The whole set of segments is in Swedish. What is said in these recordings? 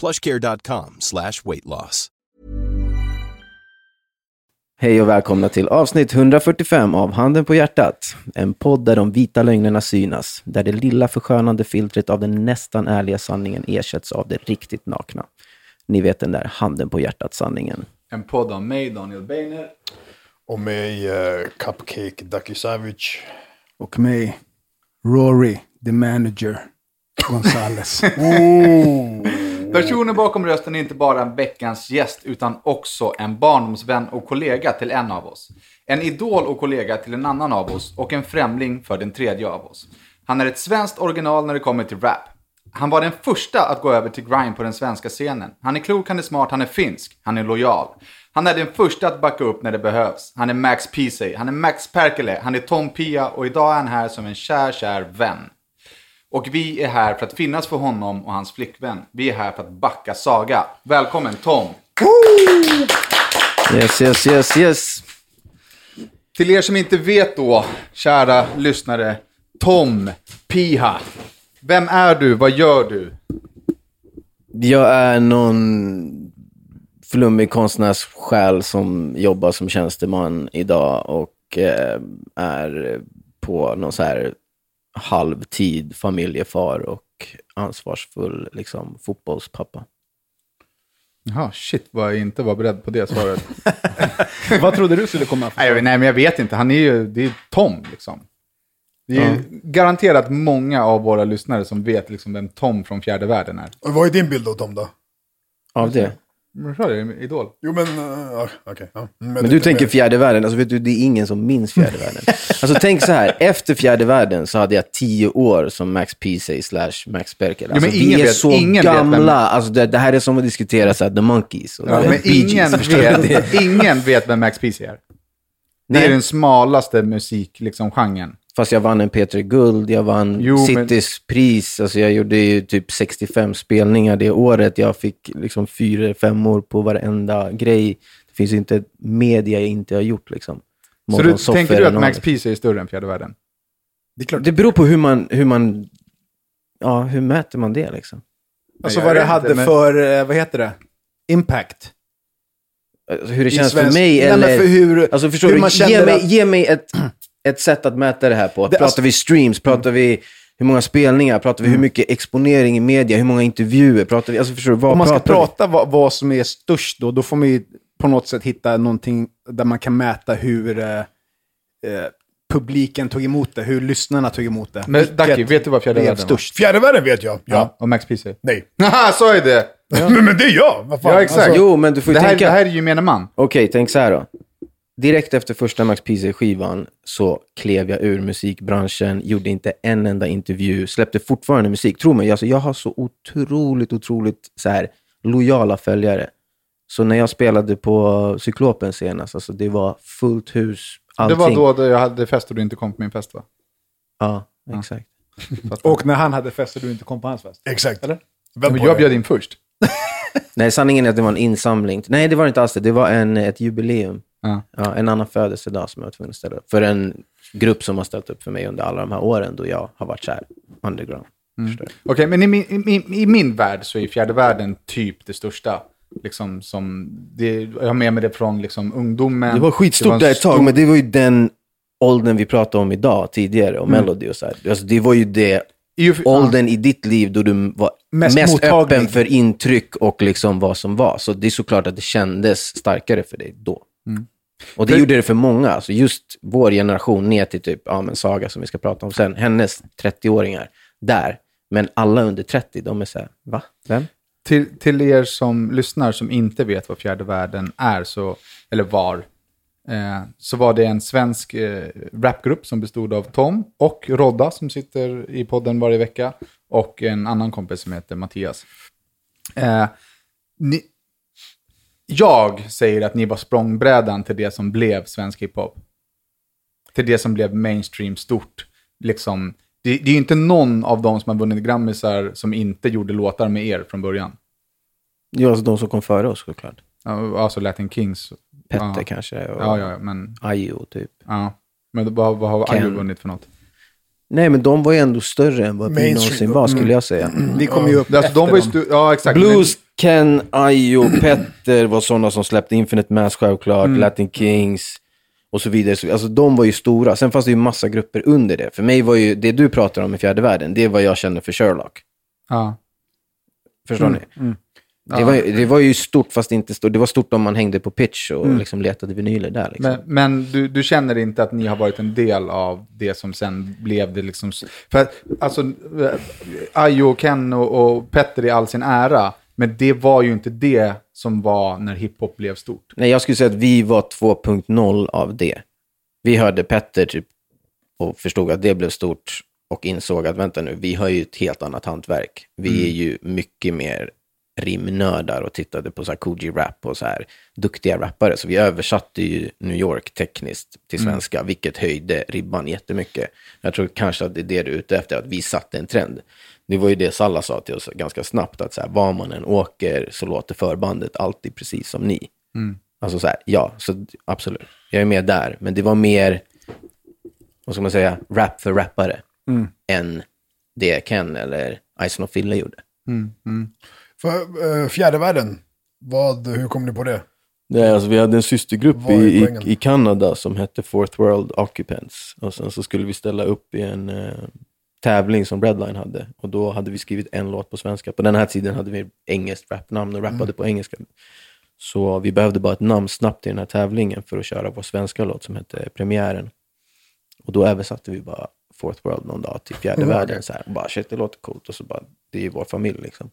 plushcare.com slash weight loss. Hej och välkomna till avsnitt 145 av Handen på hjärtat. En podd där de vita lögnerna synas, där det lilla förskönande filtret av den nästan ärliga sanningen ersätts av det riktigt nakna. Ni vet den där handen på hjärtat-sanningen. En podd av mig, Daniel Beiner. Och mig uh, Cupcake Ducky Savage. Och mig, Rory, the manager, Gonzales. Personen bakom rösten är inte bara en veckans gäst utan också en barndomsvän och kollega till en av oss. En idol och kollega till en annan av oss och en främling för den tredje av oss. Han är ett svenskt original när det kommer till rap. Han var den första att gå över till grind på den svenska scenen. Han är klok, han är smart, han är finsk, han är lojal. Han är den första att backa upp när det behövs. Han är Max Peasy, han är Max Perkele, han är Tom Pia och idag är han här som en kär, kär vän. Och vi är här för att finnas för honom och hans flickvän. Vi är här för att backa Saga. Välkommen Tom! Yes, yes, yes, yes. Till er som inte vet då, kära lyssnare, Tom Piha. Vem är du? Vad gör du? Jag är någon flummig konstnärssjäl som jobbar som tjänsteman idag och eh, är på någon så här halvtid familjefar och ansvarsfull liksom, fotbollspappa. Jaha, shit vad jag inte var beredd på det svaret. Vad trodde du skulle komma? nej, nej, men jag vet inte. Han är ju, det är Tom liksom. Det är ju garanterat många av våra lyssnare som vet liksom vem Tom från fjärde världen är. Och vad är din bild då Tom då? Av det. Men sa det, Idol? Jo men, uh, okej. ja. Men du lite tänker mer- fjärde världen, alltså vet du, det är ingen som minns fjärde världen. Alltså tänk så här, efter fjärde världen så hade jag tio år som Max Peasy slash Max Perkel. Alltså, men ingen vi är vet- så ingen vet vem- gamla, alltså det, det här är som att diskutera så här, The Monkeys. Och Ja, men ingen du? Vet, ingen vet vem Max Peasy är. Det är Nej. den smalaste musik, liksom, genren. Fast jag vann en Peter Guld, jag vann Jo, men- Citys pris, alltså jag gjorde ju typ 65 spelningar det året. Jag fick liksom fyra femmor på varenda grej. Det finns inte ett media jag inte har gjort liksom. Så du, tänker du att Max. Peasy är större än fjärde världen? Det är klart. Det beror på hur man, hur man, ja hur mäter man det liksom? Alltså vad det hade inte, men- för, eh, vad heter det? Impact. Alltså, hur det känns för svensk- mig Nej, eller... men för hur- alltså förstår hur du, man ge mig, att- ge mig ett, ett sätt att mäta det här på. Det- pratar alltså- vi streams, pratar vi hur många spelningar, pratar vi hur mycket exponering i media, hur många intervjuer, pratar vi, alltså förstår du, vad Om man ska prata vad, vad som är störst då, då får man ju på något sätt hitta någonting där man kan mäta hur eh, eh, publiken tog emot det, hur lyssnarna tog emot det. Men Ducky, vet du vad fjärde världen störst? Fjärde världen vet jag. Ja. Och Max Peasy? Nej. Haha, sa jag det? men, men det är jag. Vad fan? Ja, exakt. Alltså, Jo, men du får ju Det här, tänka... det här är ju gemene man. Okej, tänk så här då. Direkt efter första Max Peasy-skivan så klev jag ur musikbranschen, gjorde inte en enda intervju, släppte fortfarande musik. Tro mig, alltså, jag har så otroligt, otroligt så här, lojala följare. Så när jag spelade på Cyklopen senast, alltså, det var fullt hus, allting. Det var då, jag hade fest och du inte kom på min fest va? Ja, exakt. Och när han hade fest och du inte kom på hans fest. Exakt. Eller? På jag bjöd in först. Nej, sanningen är att det var en insamling. Nej, det var inte alls det. Det var en, ett jubileum. Ja. Ja, en annan födelsedag som jag var tvungen att ställa upp. För en grupp som har ställt upp för mig under alla de här åren då jag har varit så här underground. Du? Okej, men i min, i, i min värld så är fjärde världen typ det största. Liksom som, det, jag har med mig det från liksom ungdomen. Det var skitstort där ett tag, men det var ju den åldern vi pratade om idag, tidigare, och Melody och så här. Alltså, det var ju det Ju- åldern i ditt liv då du var Mest mest, öppen för intryck och liksom vad som var. Så det är såklart att det kändes starkare för dig då. Och det För- gjorde det för många. Alltså just vår generation ner till typ, ja men Saga som vi ska prata om sen, hennes 30-åringar, där. Men alla under 30, de är så här, va? Vem? Till, till er som lyssnar som inte vet vad fjärde världen är, så, eller var, eh, så var det en svensk eh, rapgrupp som bestod av Tom och Rodda som sitter i podden varje vecka och en annan kompis som heter Mattias. Eh, ni, jag säger att ni var språngbrädan till det som blev svensk hiphop. Till det som blev mainstream stort. Liksom, det, det är ju inte någon av de som har vunnit Grammisar som inte gjorde låtar med er från början. Ja, alltså de som kom före oss såklart. Alltså Latin Kings. Petter ja. kanske och Ja, ja, men, Ayo typ. ja. men vad, vad har Ken. Ayo vunnit för något? Nej, men de var ju ändå större än vad vi någonsin var, skulle jag säga. Vi kom ju upp Alltså, de var ju ja, exakt. Blues, Ken, Ayo, Petter var sådana som släppte Infinite Mass självklart, Latin Kings och så vidare. Så- Alltså de var ju stora. Sen fanns det ju massa grupper under det. För mig var ju, det du pratar om i fjärde världen, det är vad jag känner för Sherlock. Ja. Förstår ni? Det, var, det var ju stort fast inte stort. Det var stort om man hängde på pitch och liksom letade vinyler där. Liksom. Men, men du, du känner inte att ni har varit en del av det som sen blev det liksom... För att, alltså, Ayo, och Ken och, och Petter i all sin ära, men det var ju inte det som var när hiphop blev stort. Nej, jag skulle säga att vi var 2.0 av det. Vi hörde Petter typ och förstod att det blev stort och insåg att vänta nu, vi har ju ett helt annat hantverk. Vi är ju mycket mer rimnördar och tittade på så här Koji rap och så här duktiga rappare. Så vi översatte ju New York tekniskt till svenska, vilket höjde ribban jättemycket. Jag tror kanske att det är det du är ute efter, att vi satte en trend. Det var ju det Salla sa till oss ganska snabbt, att så här, var man än åker så låter förbandet alltid precis som ni. Alltså så här, ja, så absolut. Jag är med där. Men det var mer, vad ska man säga, rap för rappare än det Ken eller Ison och Fille gjorde. För eh, fjärde världen, vad, hur kom ni på det? Nej, alltså vi hade en systergrupp i, i, i Kanada som hette Fourth World Occupants. Och sen så skulle vi ställa upp i en eh, tävling som Redline hade. Och då hade vi skrivit en låt på svenska. På den här tiden hade vi engelskt rapnamn och rappade Mm. på engelska. Så vi behövde bara ett namn snabbt till den här tävlingen för att köra vår svenska låt som hette Premiären. Och då översatte vi bara Fourth World någon dag till fjärde Mm, världen. Så här, och bara shit, det låter coolt. Och så bara, det är ju vår familj liksom.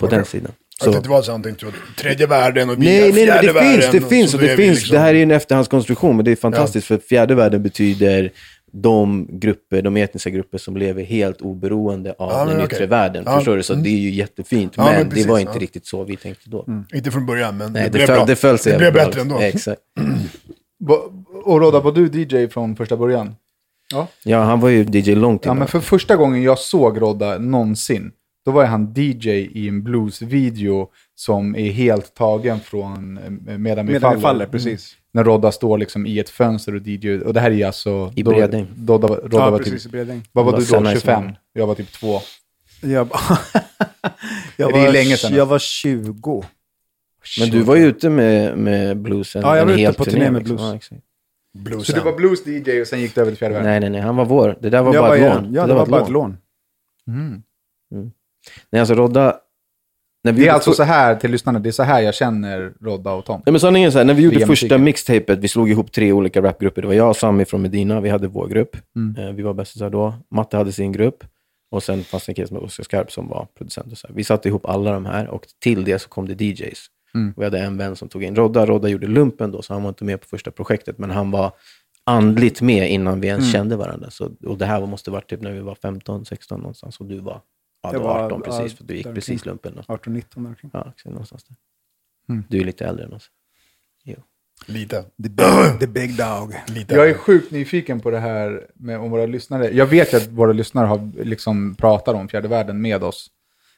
På den sidan. Jag tänkte det var så, tänkte att tredje världen och vi Nej, nej, fjärde det världen. finns, det och finns, så och det vi finns. liksom- Det här är ju en efterhandskonstruktion, men det är fantastiskt, för fjärde världen betyder de grupper, de etniska grupper som lever helt oberoende av Ja, den okej. yttre världen. Ja, Förstår du? Så det är ju jättefint, Ja, men, men precis, det var inte ja. Mm. riktigt så vi tänkte då. Inte från början, men Nej, det, det, blev föll, bra. det föll sig Det blev bättre ändå. Exakt. Och Rodda, var du DJ från första början? Ja, han var ju DJ långt Ja, innan. men för första gången jag såg Rodda någonsin, då var han DJ i en bluesvideo som är helt tagen från eh, Medan vi Medan vi faller. faller, precis. När Rodda står liksom i ett fönster och DJ, och det här är alltså... I då- Bredäng. Rodda, Rodda Ja, var precis, i typ, Bredäng. vad var Det du var då? sen 25? nice. Jag var typ två. Jag, jag, Det är var, länge sedan. jag var 20. Men du var ju ute med, med bluesen Ja, jag var ute på turné med liksom. blues. Exakt. Bluesen. Så du var blues-DJ och sen gick du över till fjärde världen? Nej, nej, nej, han var vår. Det där var Jag bara var ett igen. lån. Ja, det, var bara ett lån. Nej, alltså Rodda... När vi Det är gjorde alltså för- så här, till lyssnarna, det är så här jag känner Rodda och Tom. Nej, men sanningen är så här, när vi gjorde Via första musiken. mixtapet, vi slog ihop tre olika rapgrupper. Det var jag och Sami från Medina, vi hade vår grupp. Mm. Eh, vi var bästisar då. Matte hade sin grupp. Och sen fanns det en kille som hette Oskar Skarp som var producent. Och så här. Vi satte ihop alla de här och till det så kom det DJs. Mm. Och vi hade en vän som tog in Rodda. Rodda gjorde lumpen då, så han var inte med på första projektet. Men han var andligt med innan vi ens Mm. kände varandra. Så, och det här måste varit typ när vi var 15, 16 någonstans. Och du var, ja, du var var, 18 precis, för du gick precis lumpen. Då. 18-19 där omkring. Ja, exakt, någonstans där. Mm. Du är lite äldre än oss. Jo. Lite. The big, the big dog. Lite. Jag är sjukt nyfiken på det här med om våra lyssnare. Jag vet ju att våra lyssnare har liksom pratat om fjärde världen med oss.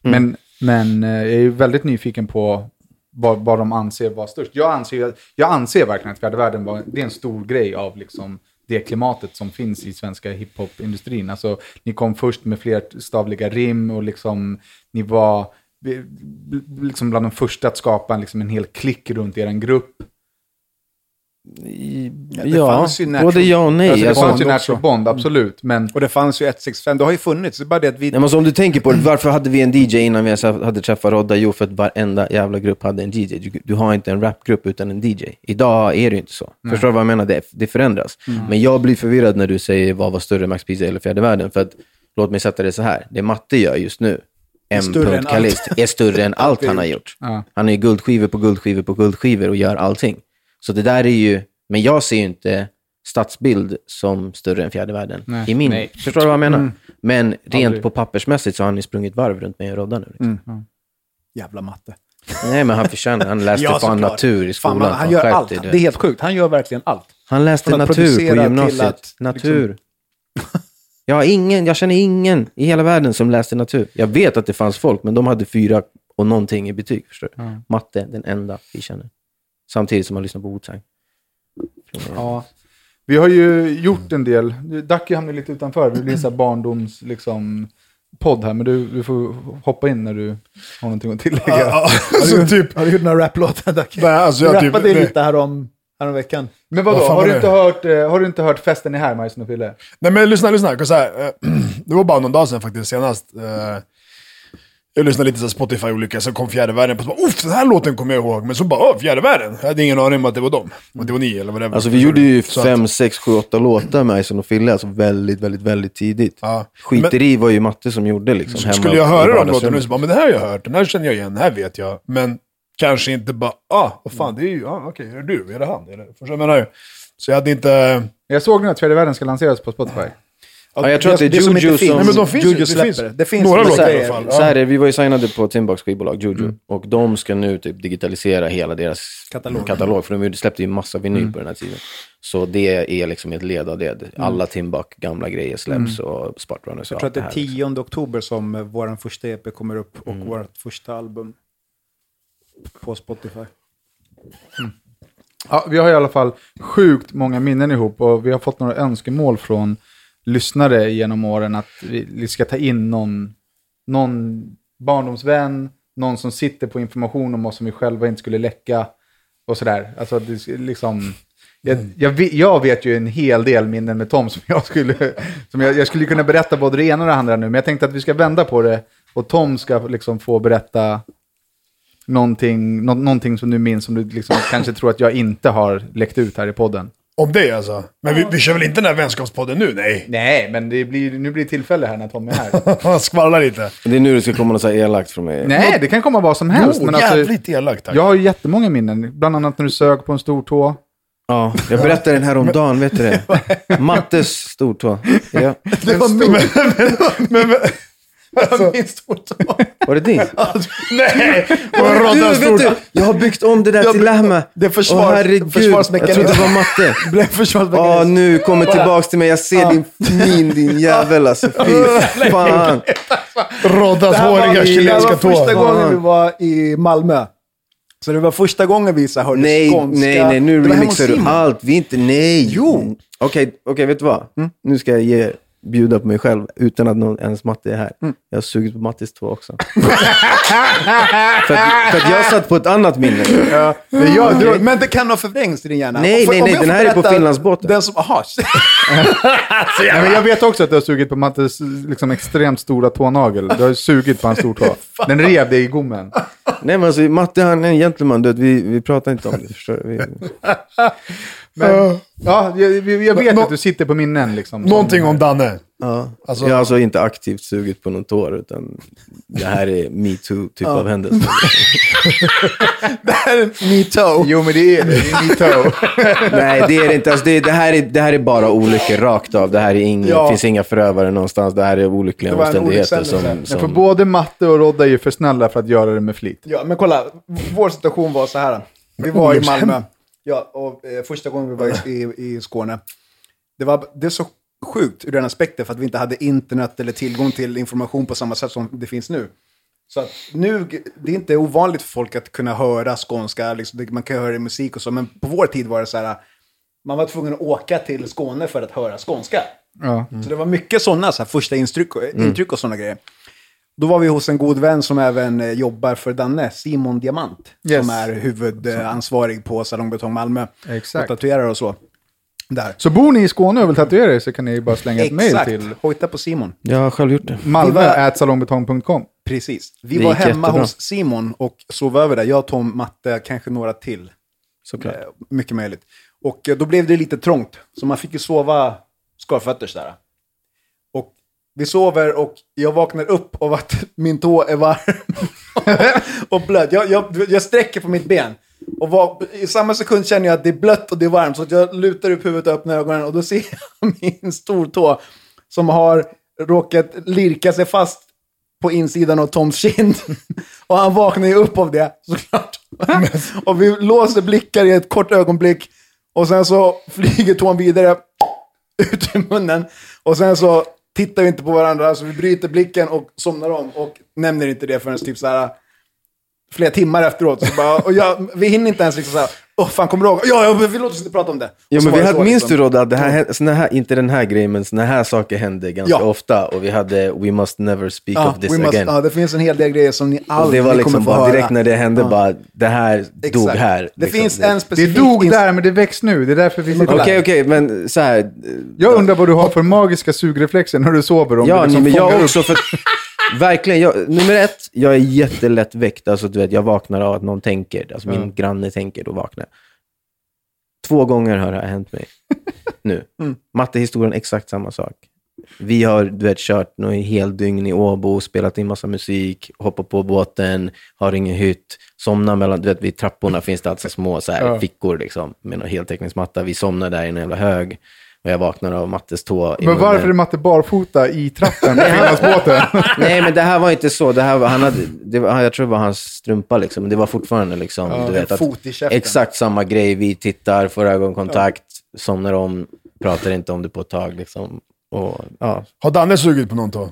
Mm. Men Men eh, jag är ju väldigt nyfiken på vad, vad de anser vara störst. Jag anser, jag anser verkligen att fjärde världen var, det är en stor grej av liksom det klimatet som finns i svenska hiphop-industrin. Alltså, ni kom först med flerstavliga rim och liksom, ni var liksom bland de första att skapa liksom en hel klick runt er grupp det Ja, natural- både ja och nej. Alltså, det Alltså, fanns ju också. Natural Bond, absolut. Men Och det fanns ju 165, det har ju funnits. Det är bara det att vi... Nej, men om du tänker på det, varför hade vi en DJ innan vi hade träffat Rodda? Jo, för att varenda jävla grupp hade en DJ. Du, du har inte en rapgrupp utan en DJ. Idag är det ju inte så. Förstår du vad jag menar? Det, det förändras. Mm. Men jag blir förvirrad när du säger vad var större, Max Pizza eller Fjärde Världen? För att, låt mig sätta det så här. Det Matte gör just nu, M. Kalist, är större än allt han har gjort. Ja. Han är guldskivor på guldskivor på guldskivor och gör allting. Så det där är ju, men jag ser ju inte stadsbild som större än fjärde världen. Nej. I min, Nej. Förstår du vad jag menar? Men rent Aldrig. på pappersmässigt så har han ju sprungit varv runt mig och Rodda nu. Liksom. Jävla matte. Nej, men han förtjänar, han läste Ja, fan natur i Fan, skolan. man, han Fan, gör allt. Det är helt sjukt. Han gör verkligen allt. Han läste natur på gymnasiet. att, liksom- natur. Jag, har ingen, jag känner ingen i hela världen som läste natur. Jag vet att det fanns folk, men de hade fyra och någonting i betyg. Förstår du? Matte, den enda vi känner. Samtidigt som man lyssnar på Wu-Tang. Ja. Vi har ju gjort en del. Ducky hamnar lite utanför. Vi blir en sån här barndoms liksom, podd här. Men du, du får hoppa in när du har någonting att tillägga. Ja, alltså typ... Har du gjort några raplåtar Ducky? Nej, alltså, Du jag typ- rappade nej. lite härom, härom veckan. Men vadå, Vad har, du det? inte hört, eh, har du inte hört Festen är här, Majsen och Fille? Nej men lyssna, lyssna. Så här, eh, det var bara någon dag sedan faktiskt, senast. eh, Jag lyssnade lite på Spotify-olika, så kom Fjärde Världen på. Så bara, Uff, den här låten kommer jag ihåg. Men så bara, Fjärde Världen. Jag hade ingen aning om att det var dem. Och det var ni eller vad det var. Alltså vi gjorde ju Så att- fem, sex, sju, åtta låtar med Ison och Fille, alltså väldigt, väldigt, väldigt tidigt. Ja. Skiteri var ju Matte som gjorde liksom. hemma Skulle jag höra de låtarna nu så bara, men det här har jag hört, den här känner jag igen, den här vet jag. Men kanske inte bara, ah, vad fan, det är ju, ah, okej, är det du, är det han? Är det? Förstår du vad jag menar? Så jag hade inte... Jag såg nu att Fjärde Världen ska lanseras på Spotify. Ja, jag tror att det är som inte Juju finns. som- Nej, men de finns ju, Juju det släpper finns- det. Det finns några låtar i alla fall. Så här är det, vi var ju signade på Timbaks skivbolag Juju Mm. och de ska nu typ digitalisera hela deras Katalog. katalog för de släppte ju massa vinyl Mm. på den här tiden. Så det är liksom ett led av det. Alla Timbuk gamla grejer släpps Mm. och Spartrunners Jag tror att det är här. liksom. 10 oktober som eh, vår första EP kommer upp och Mm. vårt första album på Spotify. Ja, vi har i alla fall sjukt många minnen ihop och vi har fått några önskemål från lyssnare genom åren att vi ska ta in någon, någon barndomsvän, någon som sitter på information om oss som vi själva inte skulle läcka och sådär. Alltså, det, liksom, jag, jag, vet- jag vet ju en hel del minnen med Tom som jag skulle, som jag, jag skulle kunna berätta både det ena och det andra nu, men jag tänkte att vi ska vända på det och Tom ska liksom få berätta någonting, nå, någonting som du minns som du liksom kanske tror att jag inte har läckt ut här i podden. Om det alltså. Men vi, vi kör väl inte den här vänskapspodden nu? Nej. Nej, men det blir, nu blir det tillfälle här när Tom är här. Skvallra lite. Det är nu det ska komma något så här elakt från mig. Nej, det kan komma vad som helst. Jo, men alltså, jävligt elakt tack. jag har ju jättemånga minnen, bland annat när du sög på en stor tå. Ja, jag berättade den här om dagen, vet du det? Mattes stortå. Ja. Det var men, men, men, alltså, Min stortå. Var det din? nej! Och Du, vet du, jag har byggt om det där Ja, till Lähme. det är försvar- Åh, herregud, jag trodde det var matte. Det blev försvarsmekanism. Ja, nu kommer tillbaks till mig. Jag ser din min, din jävel alltså. Fy fan. Roddas Det håriga det här chilenska var första tå. gången vi var i Malmö. Så det var första gången vi så hörde Nej, skånska. nej, nej, nu Det remixar du allt. Vi är inte, nej. Jo. Okej, okej, vet du vad? Nu ska jag ge, bjuda på mig själv utan att någon, ens Matte är här. Jag har sugit på Mattis två också. för, att, för att jag satt på ett annat minne. Ja, men, jag, du, men det kan ha förvrängts i din hjärna. Nej, För- nej, nej, den här är på Finlandsbåten. Den som, aha, Ja, men jag vet också att du har sugit på Mattes liksom, extremt stora tånagel. Du har sugit på hans stortå. Den rev dig i gommen. Nej, men alltså, Matte han är en gentleman. Du vi, vi pratar inte om det, förstår du? Vi, Men, ja, jag, jag vet att du sitter på minnen. Liksom, som- Någonting om Danne. ja. Alltså- jag har alltså inte aktivt sugit på någon tår, utan det här är metoo typ av händelse. det här är me too. Jo, men det är det. Det är toe. Nej, det är det inte. Alltså, det, det, här är, det här är bara olyckor rakt av. Det här är ingen, Ja. finns inga förövare någonstans. Det här är olyckliga omständigheter. Som. Men för som, både Matte och Rodda är ju för snälla för att göra det med flit. Ja, men kolla. Vår situation var så här. Vi var i Malmö. Ja, och eh, första gången vi var i, i, Skåne. Det, var, det är så sjukt ur den aspekten för att vi inte hade internet eller tillgång till information på samma sätt som det finns nu. Så att nu, det är inte ovanligt för folk att kunna höra skånska, liksom, man kan höra det i musik och så, men på vår tid var det så här, man var tvungen att åka till Skåne för att höra skånska. Ja. Så det var mycket sådana så här, första intryck, och- intryck och sådana grejer. Då var vi hos en god vän som även eh, jobbar för Danne, Simon Diamant. Yes. Som är huvudansvarig på Salong Betong Malmö. Exakt. Och tatuerar och så. Där. Så bor ni i Skåne och vill tatuera er så kan ni bara slänga ett mejl Exakt. till Hojta på Simon. Jag har själv gjort det. Malmö.salongbetong.com. Precis. Vi Det var hemma jättebra. hos Simon och sov över där. Jag, Tom, Matte, kanske några till. Såklart. Eh, mycket möjligt. Och eh, då blev det lite trångt. Så man fick ju sova skarfötters där. Vi sover och jag vaknar upp av att min tå är varm och blöt. Jag, jag, jag sträcker på mitt ben. Och var, i samma sekund känner jag att det är blött och det är varmt. Så att jag lutar upp huvudet och öppnar ögonen och då ser jag min stortå som har råkat lirka sig fast på insidan av Toms kind. Och han vaknar ju upp av det, såklart. och vi låser blickar i ett kort ögonblick. Och sen så flyger tån vidare ut ur munnen. Och sen så tittar vi inte på varandra, så vi bryter blicken och somnar om. Och nämner inte det förrän typ så här flera timmar efteråt. Så bara, och jag, vi hinner inte ens liksom så här, åh fan kommer du ihåg? Ja, ja, men vi låter oss inte prata om det. Ja, men var vi det hade, så, minns liksom. du Rodde att det här, såna här, inte den här grejen, men såna här saker hände ganska Ja. ofta. Och vi hade We must never speak Ja, of this must, again. ja, det finns en hel del grejer som ni det aldrig var liksom kommer få bara höra. direkt när det hände, Ja. bara det här dog Exakt. här. Det liksom. finns en Det specifik... dog ins- där, men det väcks nu. Det är därför vi sitter. Okej, okej, men så här. Jag undrar vad du har för magiska sugreflexer när du sover. Om Ja, du liksom men jag också. För, verkligen, jag, nummer ett, jag är jättelätt väckt. Alltså, du vet, jag vaknar av att någon tänker. Alltså min granne tänker, då vaknar jag. Två gånger har det här hänt mig nu. Mm. Mattehistorien, exakt samma sak. Vi har du vet, kört någon hel dygn i Åbo, spelat in massa musik, hoppat på båten, har ingen hytt, somnar mellan, du vet vid trapporna finns det alltså små så här, Ja. fickor liksom, med någon heltäckningsmatta. Vi somnar där i en jävla hög och jag vaknar av Mattes tå i Men varför munnen. är Matte barfota i trappen på Finlandsbåten? Nej, men det här var inte så. Det här var, han hade, det var, jag tror det var hans strumpa, liksom. men det var fortfarande liksom, du vet, fot i käften. exakt samma grej. Vi tittar, får ögonkontakt, somnar om, pratar inte om det på ett tag. Liksom. Och, ja. Har Danne sugit på någon tå?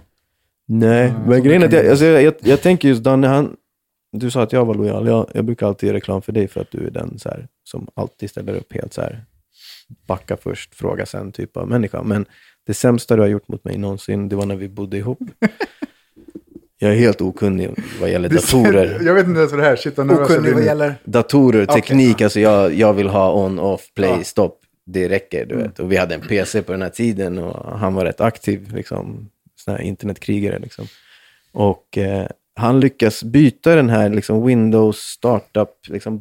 Nej, men grejen är att jag, alltså, jag, jag, jag tänker just Danne, han, du sa att jag var lojal. Jag, jag brukar alltid göra reklam för dig för att du är den så här, som alltid ställer upp helt så här, backa först, fråga sen typ av människa. Men det sämsta du har gjort mot mig någonsin, det var när vi bodde ihop. Jag är helt okunnig vad gäller datorer. Jag vet inte ens vad det här Shit, Okunnig vad gäller... Datorer, Okej, teknik, alltså jag, jag vill ha on, off, play, Ja. stopp. Det räcker, du vet. Och vi hade en PC på den här tiden och han var rätt aktiv, liksom, sån här internetkrigare. Liksom. Och eh, han lyckas byta den här liksom, Windows startup liksom,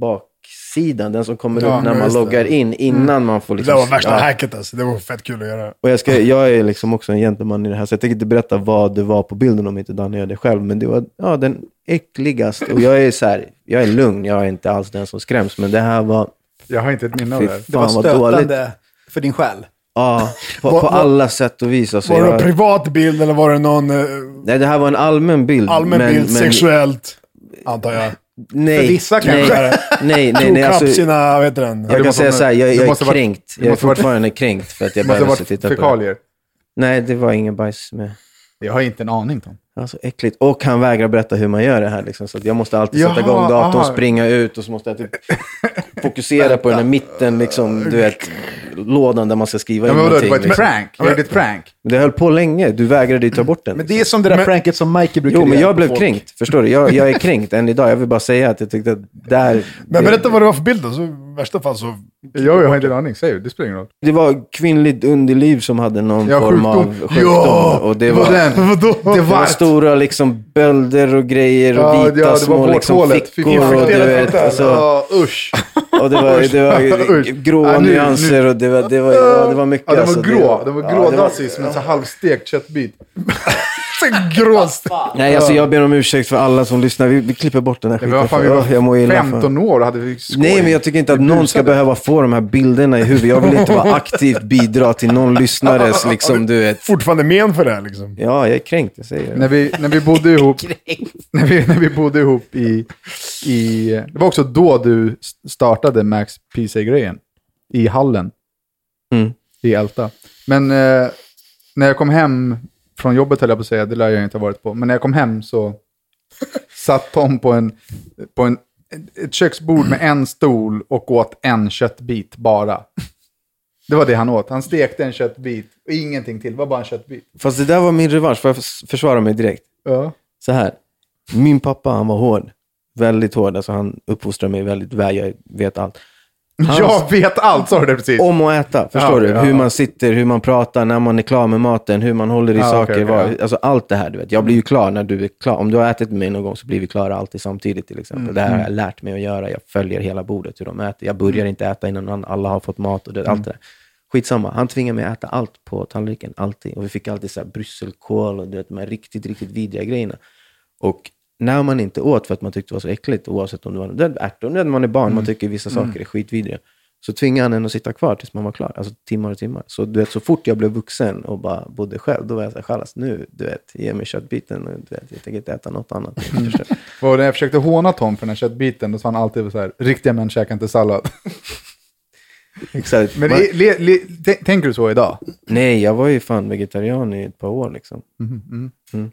baksidan, den som kommer Ja, upp när man just det. loggar in, innan man får Det liksom... där var värsta ja. hacket alltså. Det var fett kul att göra. Och jag, ska, jag är liksom också en gentleman i det här, så jag tänker inte berätta vad det var på bilden om inte Danne gör det själv. Men det var ja, den äckligaste. Och jag är så här, jag är lugn, jag är inte alls den som skräms. Men det här var, Jag har inte ett minne av det här. Det var fan vad dåligt. stötande för din själ. Ja, på, Var- på var- alla sätt och vis. Alltså, Var det en jag, privat bild eller var det någon eh, nej, det här var en allmän bild. allmän men, bild, men, sexuellt? Antar jag. Nej, För vissa nej, kanske. nej, nej, nej, Tog alltså, sina, vad heter den? Jag kan säga så här, jag, jag är måste vara- kränkt. det Jag är måste vara- fortfarande kränkt för att jag Det måste bara måste varit titta på det. fekalier. Nej, det var ingen bajs med. Jag har inte en aning Tom. Alltså äckligt. Och han vägrar berätta hur man gör det här. Liksom. Så att jag måste alltid sätta igång datorn, aha. springa ut och så måste jag typ fokusera på den här mitten, liksom, du vet, lådan där man ska skriva Ja, in vadå, det någonting. var ett liksom. prank? Jag gjorde ett prank? Men det höll på länge. Du vägrade ju ta bort den. Men det är som det där pranket som Mikey brukar Jo, men göra jag blev folk. kränkt. Förstår du? Jag, jag är kränkt än idag. Jag vill bara säga att jag tyckte att där... Men berätta vad det var för bild då. Så i värsta fall så... Jag, jag har inte en aning. Säg, det spelar ingen roll. det var kvinnligt underliv som hade någon Ja, form av sjukdom. Ja, och det var var... den. Vadå? Det Det var var stora liksom bölder och grejer och Ja, vita ja, det var små liksom, fickor. Och, du vet, alltså, Ja, usch. Och det var, det var gråa Ja, nu- nyanser och det var, det var, ja, det var mycket. Ja, den var alltså, grå. Den var ja, det var- som en halvstekt köttbit. Gråst. Nej, alltså jag ber om ursäkt för alla som lyssnar. Vi, vi klipper bort den här skiten. vad fan, vi Åh, jag mår var illa för- 15 år och hade vi skoj. Nej, men jag tycker inte att någon ska behöva få de här bilderna i huvudet. Jag vill inte vara aktivt bidra till någon lyssnares, liksom, du vet. Fortfarande men för det här liksom. Ja, jag är kränkt, jag säger det. När vi, när vi bodde ihop, när vi, när vi bodde ihop i, i... Det var också då du startade Max PC-grejen. I hallen. Mm. I Älta. Men eh, när jag kom hem från jobbet höll jag på att säga, det lär jag inte ha varit på. Men när jag kom hem så satt Tom på, en, på en, ett köksbord med en stol och åt en köttbit bara. Det var det han åt. Han stekte en köttbit och ingenting till. Det var bara en köttbit. Fast det där var min revansch, för jag förs- försvara mig direkt. Ja. Så här. Min pappa, han var hård. Väldigt hård. Alltså han uppfostrade mig väldigt väl. Jag vet allt. Hans- Jag vet allt, sa du det precis. Om att äta, förstår Ja, du? ja, hur ja. man sitter, hur man pratar, när man är klar med maten, hur man håller i saker. okej, vad, ja. Alltså allt det här, du vet. Jag blir ju klar när du är klar. Om du har ätit med mig någon gång så blir vi klara alltid samtidigt till exempel. Mm, Det här har jag lärt mig att göra. Jag följer hela bordet, hur de äter. Jag börjar inte äta innan alla har fått mat och det, Mm. allt det där. Skitsamma, han tvingade mig att äta allt på tallriken, alltid. Och vi fick alltid så här brysselkål och du vet, de här riktigt, riktigt vidriga grejerna. Och när man inte åt för att man tyckte det var så äckligt, oavsett om det var ärtor, när man är barn, Mm. man tycker vissa saker är skitvidriga. Så tvingade han en att sitta kvar tills man var klar, alltså timmar och timmar. Så du vet, så fort jag blev vuxen och bara bodde själv, då var jag så här, "Chalas, nu, du vet, ge mig köttbiten, och, du vet, jag tänker inte äta något annat. Du? Och när jag försökte håna Tom för den här köttbiten, då sa han alltid så här, riktiga män käkar inte sallad. Exakt. Men Man- le, le, tän- tänker du så idag? Nej, jag var ju fan vegetarian i ett par år liksom.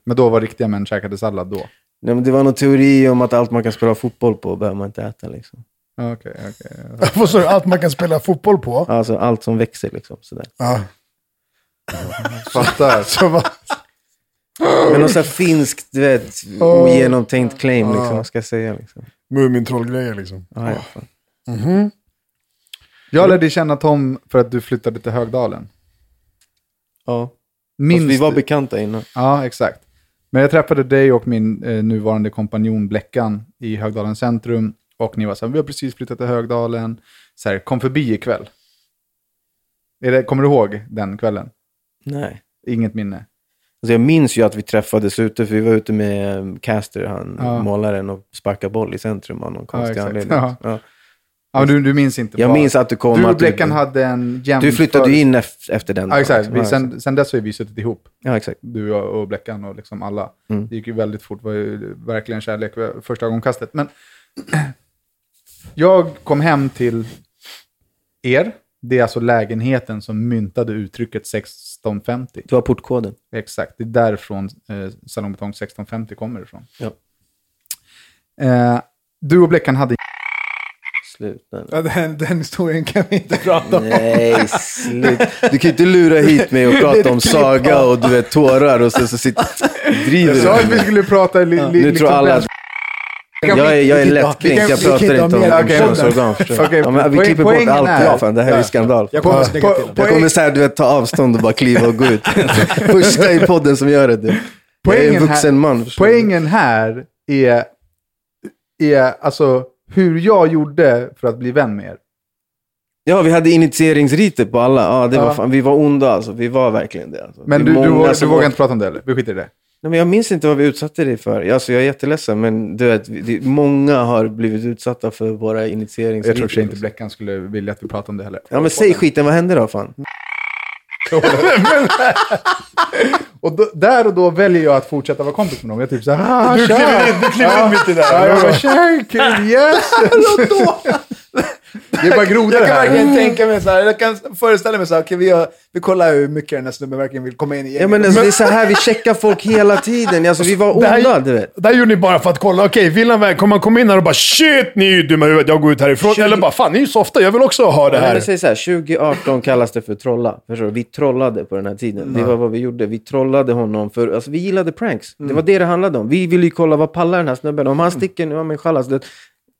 Men då var riktiga män käkade sallad då? Nej, men det var någon teori om att allt man kan spela fotboll på behöver man inte äta. Liksom. Okej, okej. Vad sa du? Allt man kan spela fotboll på? Alltså allt som växer liksom. Sådär. Ja. Fattar. Så vad- Men någon sån här finskt, du vet, ogenomtänkt claim liksom. Vad ska jag säga liksom? Mumintrollgrejer liksom. Ah, ja, fan. Jag lärde känna Tom för att du flyttade till Högdalen. ja. Minns Fast vi var bekanta innan. Ja, exakt. Men jag träffade dig och min eh, nuvarande kompanjon Bleckan i Högdalens centrum. Och ni var så här, vi har precis flyttat till Högdalen. Så här, kom förbi ikväll. Är det, kommer du ihåg den kvällen? Nej. Inget minne. Alltså jag minns ju att vi träffades ute, för vi var ute med Caster, han Ja. målaren, och sparkade boll i centrum av någon konstig exakt. anledning. Ja. Ja. Du, du minns inte? Jag bara. minns att du kom. Du och Bleckan hade en jämförelse. Du flyttade ju in ef- efter den Ja, exakt. Vi, sen, sen dess har vi suttit ihop. Ja, exakt. Du och, Bleckan och liksom alla. Mm. Det gick ju väldigt fort. Det var ju verkligen kärlek första ögonkastet. Men jag kom hem till er. Det är alltså lägenheten som myntade uttrycket 1650. Du har portkoden. Exakt, det är därifrån eh, Salongbetong 1650 kommer ifrån. Ja. Eh, du och Bleckan hade... Sluta nu. Ja, den, den historien kan vi inte prata om. Nej, slut. Du kan ju inte lura hit mig och prata om saga och du vet tårar och så, så sitter driver Jag sa att vi skulle prata li, li, Nu liksom tror alla att jag är, jag är vi jag pratar inte om könsorgan. Okej, Ja, Vi poäng- klipper bort allt. är- Ja, fan, det här är skandal. Jag kommer till det. Jag kommer så här, du vet, ta avstånd och bara kliva och gå ut. Första i podden som gör det. Du. Jag är Poängen en vuxen här- man. Poängen här är, är alltså hur jag gjorde för att bli vän med er. Ja, vi hade initieringsriter på alla. Ja, det var Ja. fan, vi var onda alltså. Vi var verkligen det. Alltså. Men Det du, du, vågar, du vågar var- inte prata om det eller? Vi skiter i det. Nej, men jag minns inte vad vi utsatte dig för. Alltså, jag är jätteledsen, men du vet, många har blivit utsatta för våra initieringsriter. Jag tror inte Bleckan skulle vilja att vi pratar om det heller. Ja, men säg skiten, vad hände då fan? Och då, där och då väljer jag att fortsätta vara kompis med dem. Jag är typ så här, ah, Du kliver in, du kliver in mitt i det Ja, jag bara, tja, kul, yes! Det är bara grodor Jag kan här. verkligen tänka mig så här, jag kan föreställa mig så här, okej vi, har- vi kollar hur mycket den här snubben verkligen vill komma in i Ja, men alltså, det är så här, vi checkar folk hela tiden. Alltså, vi var onda, du vet. Det här gjorde ni bara för att kolla. Okej, vill han väl? Kommer man komma in här och bara shit, ni är ju dumma i huvudet, jag går ut härifrån. 20 Eller bara fan, ni är ju softa, jag vill också ha det Ja, här. vi säger så här, 2018 kallas det för trolla. Förstår du? Vi trollade på den här tiden. Det var vad vi gjorde. Vi trollade honom för, alltså vi gillade pranks. Det var det det handlade om. Vi ville ju kolla vad pallar den här snubben. Om han sticker nu, ja men chalas,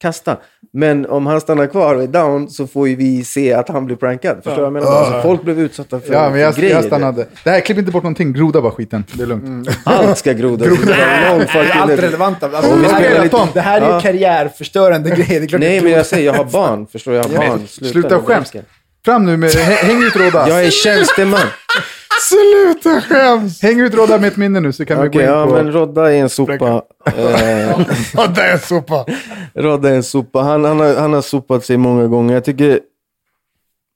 kasta. Men om han stannar kvar och är down så får ju vi se att han blir prankad. Förstår du vad jag menar? Alltså, folk blev utsatta för, Ja, men jag, för grejer. jag stannade. Det här, klipp inte bort någonting. Groda bara skiten. Det är lugnt. Allt ska groda. groda. Allt relevant. Alltså, det, här är, lite- det här är ju Ja. karriärförstörande grejer. Nej, men jag säger, jag har barn. Förstår du? Jag har barn. Sluta, Sluta skäms. Fram nu med... hä- Häng ut Råda. Jag är tjänsteman. Sluta skäms! Häng ut Råda med ett minne nu så kan vi gå Okej, in ja på... men Rodda är en sopa. Eh, Ja, det är en sopa. Rodda är en sopa. Han, han, har, han har sopat sig många gånger. Jag tycker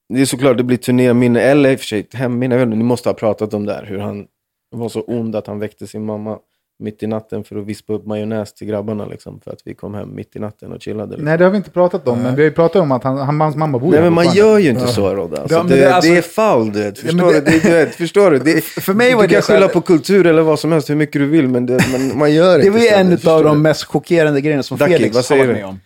det är såklart det blir turnéminne, eller i och för sig hemminne. Jag vet inte, ni måste ha pratat om det här, hur han var så ond att han väckte sin mamma mitt i natten för att vispa upp majonnäs till grabbarna liksom, för att vi kom hem mitt i natten och chillade. Liksom. Nej, det har vi inte pratat om, men vi har ju pratat om att han, han, hans mamma bor Nej men man gör ju inte så Rodda. Alltså, Ja, det, det är alltså- det är foul du vet. Ja, Förstår, det- du? Det, du vet, förstår du? Det, För mig var du det kan skylla på kultur eller vad som helst hur mycket du vill men, det, men man gör Det inte var ju en av de mest chockerande grejerna som Ducky, Felix vad säger har varit du? med om.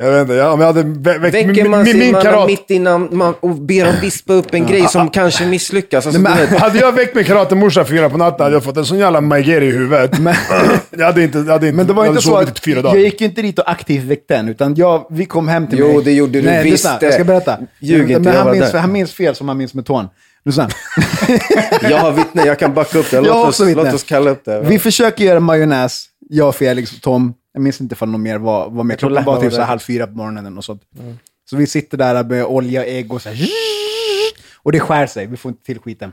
Jag vet inte, jag, om jag hade vä- väckt Väcker man min, min karat... mitt innan man, och ber dem vispa upp en grej som kanske misslyckas. Alltså, Nej, men, vet, hade jag väckt min karatemorsa fyra på natten hade jag fått en sån jävla Maigeri i huvudet. Men, jag hade inte, jag hade inte, Men det var jag inte så att i fyra jag dagar. gick ju inte dit och aktivt väckte den, utan jag, vi kom hem till Jo, mig. det gjorde du Nej, visst lyssna, det. Jag ska berätta. Ljug inte, men jag han, minns, där. han minns fel som han minns med tån. Lyssna. jag har vittne, jag kan backa upp det. Jag Låt oss, låt oss kalla upp det. Vi försöker göra majonnäs, jag, Felix och Tom. Jag minns inte ifall någon mer var, var med. Klockan var typ var så där. halv fyra på morgonen och sånt. Så vi sitter där med olja, ägg och så här. Och det skär sig, vi får inte till skiten.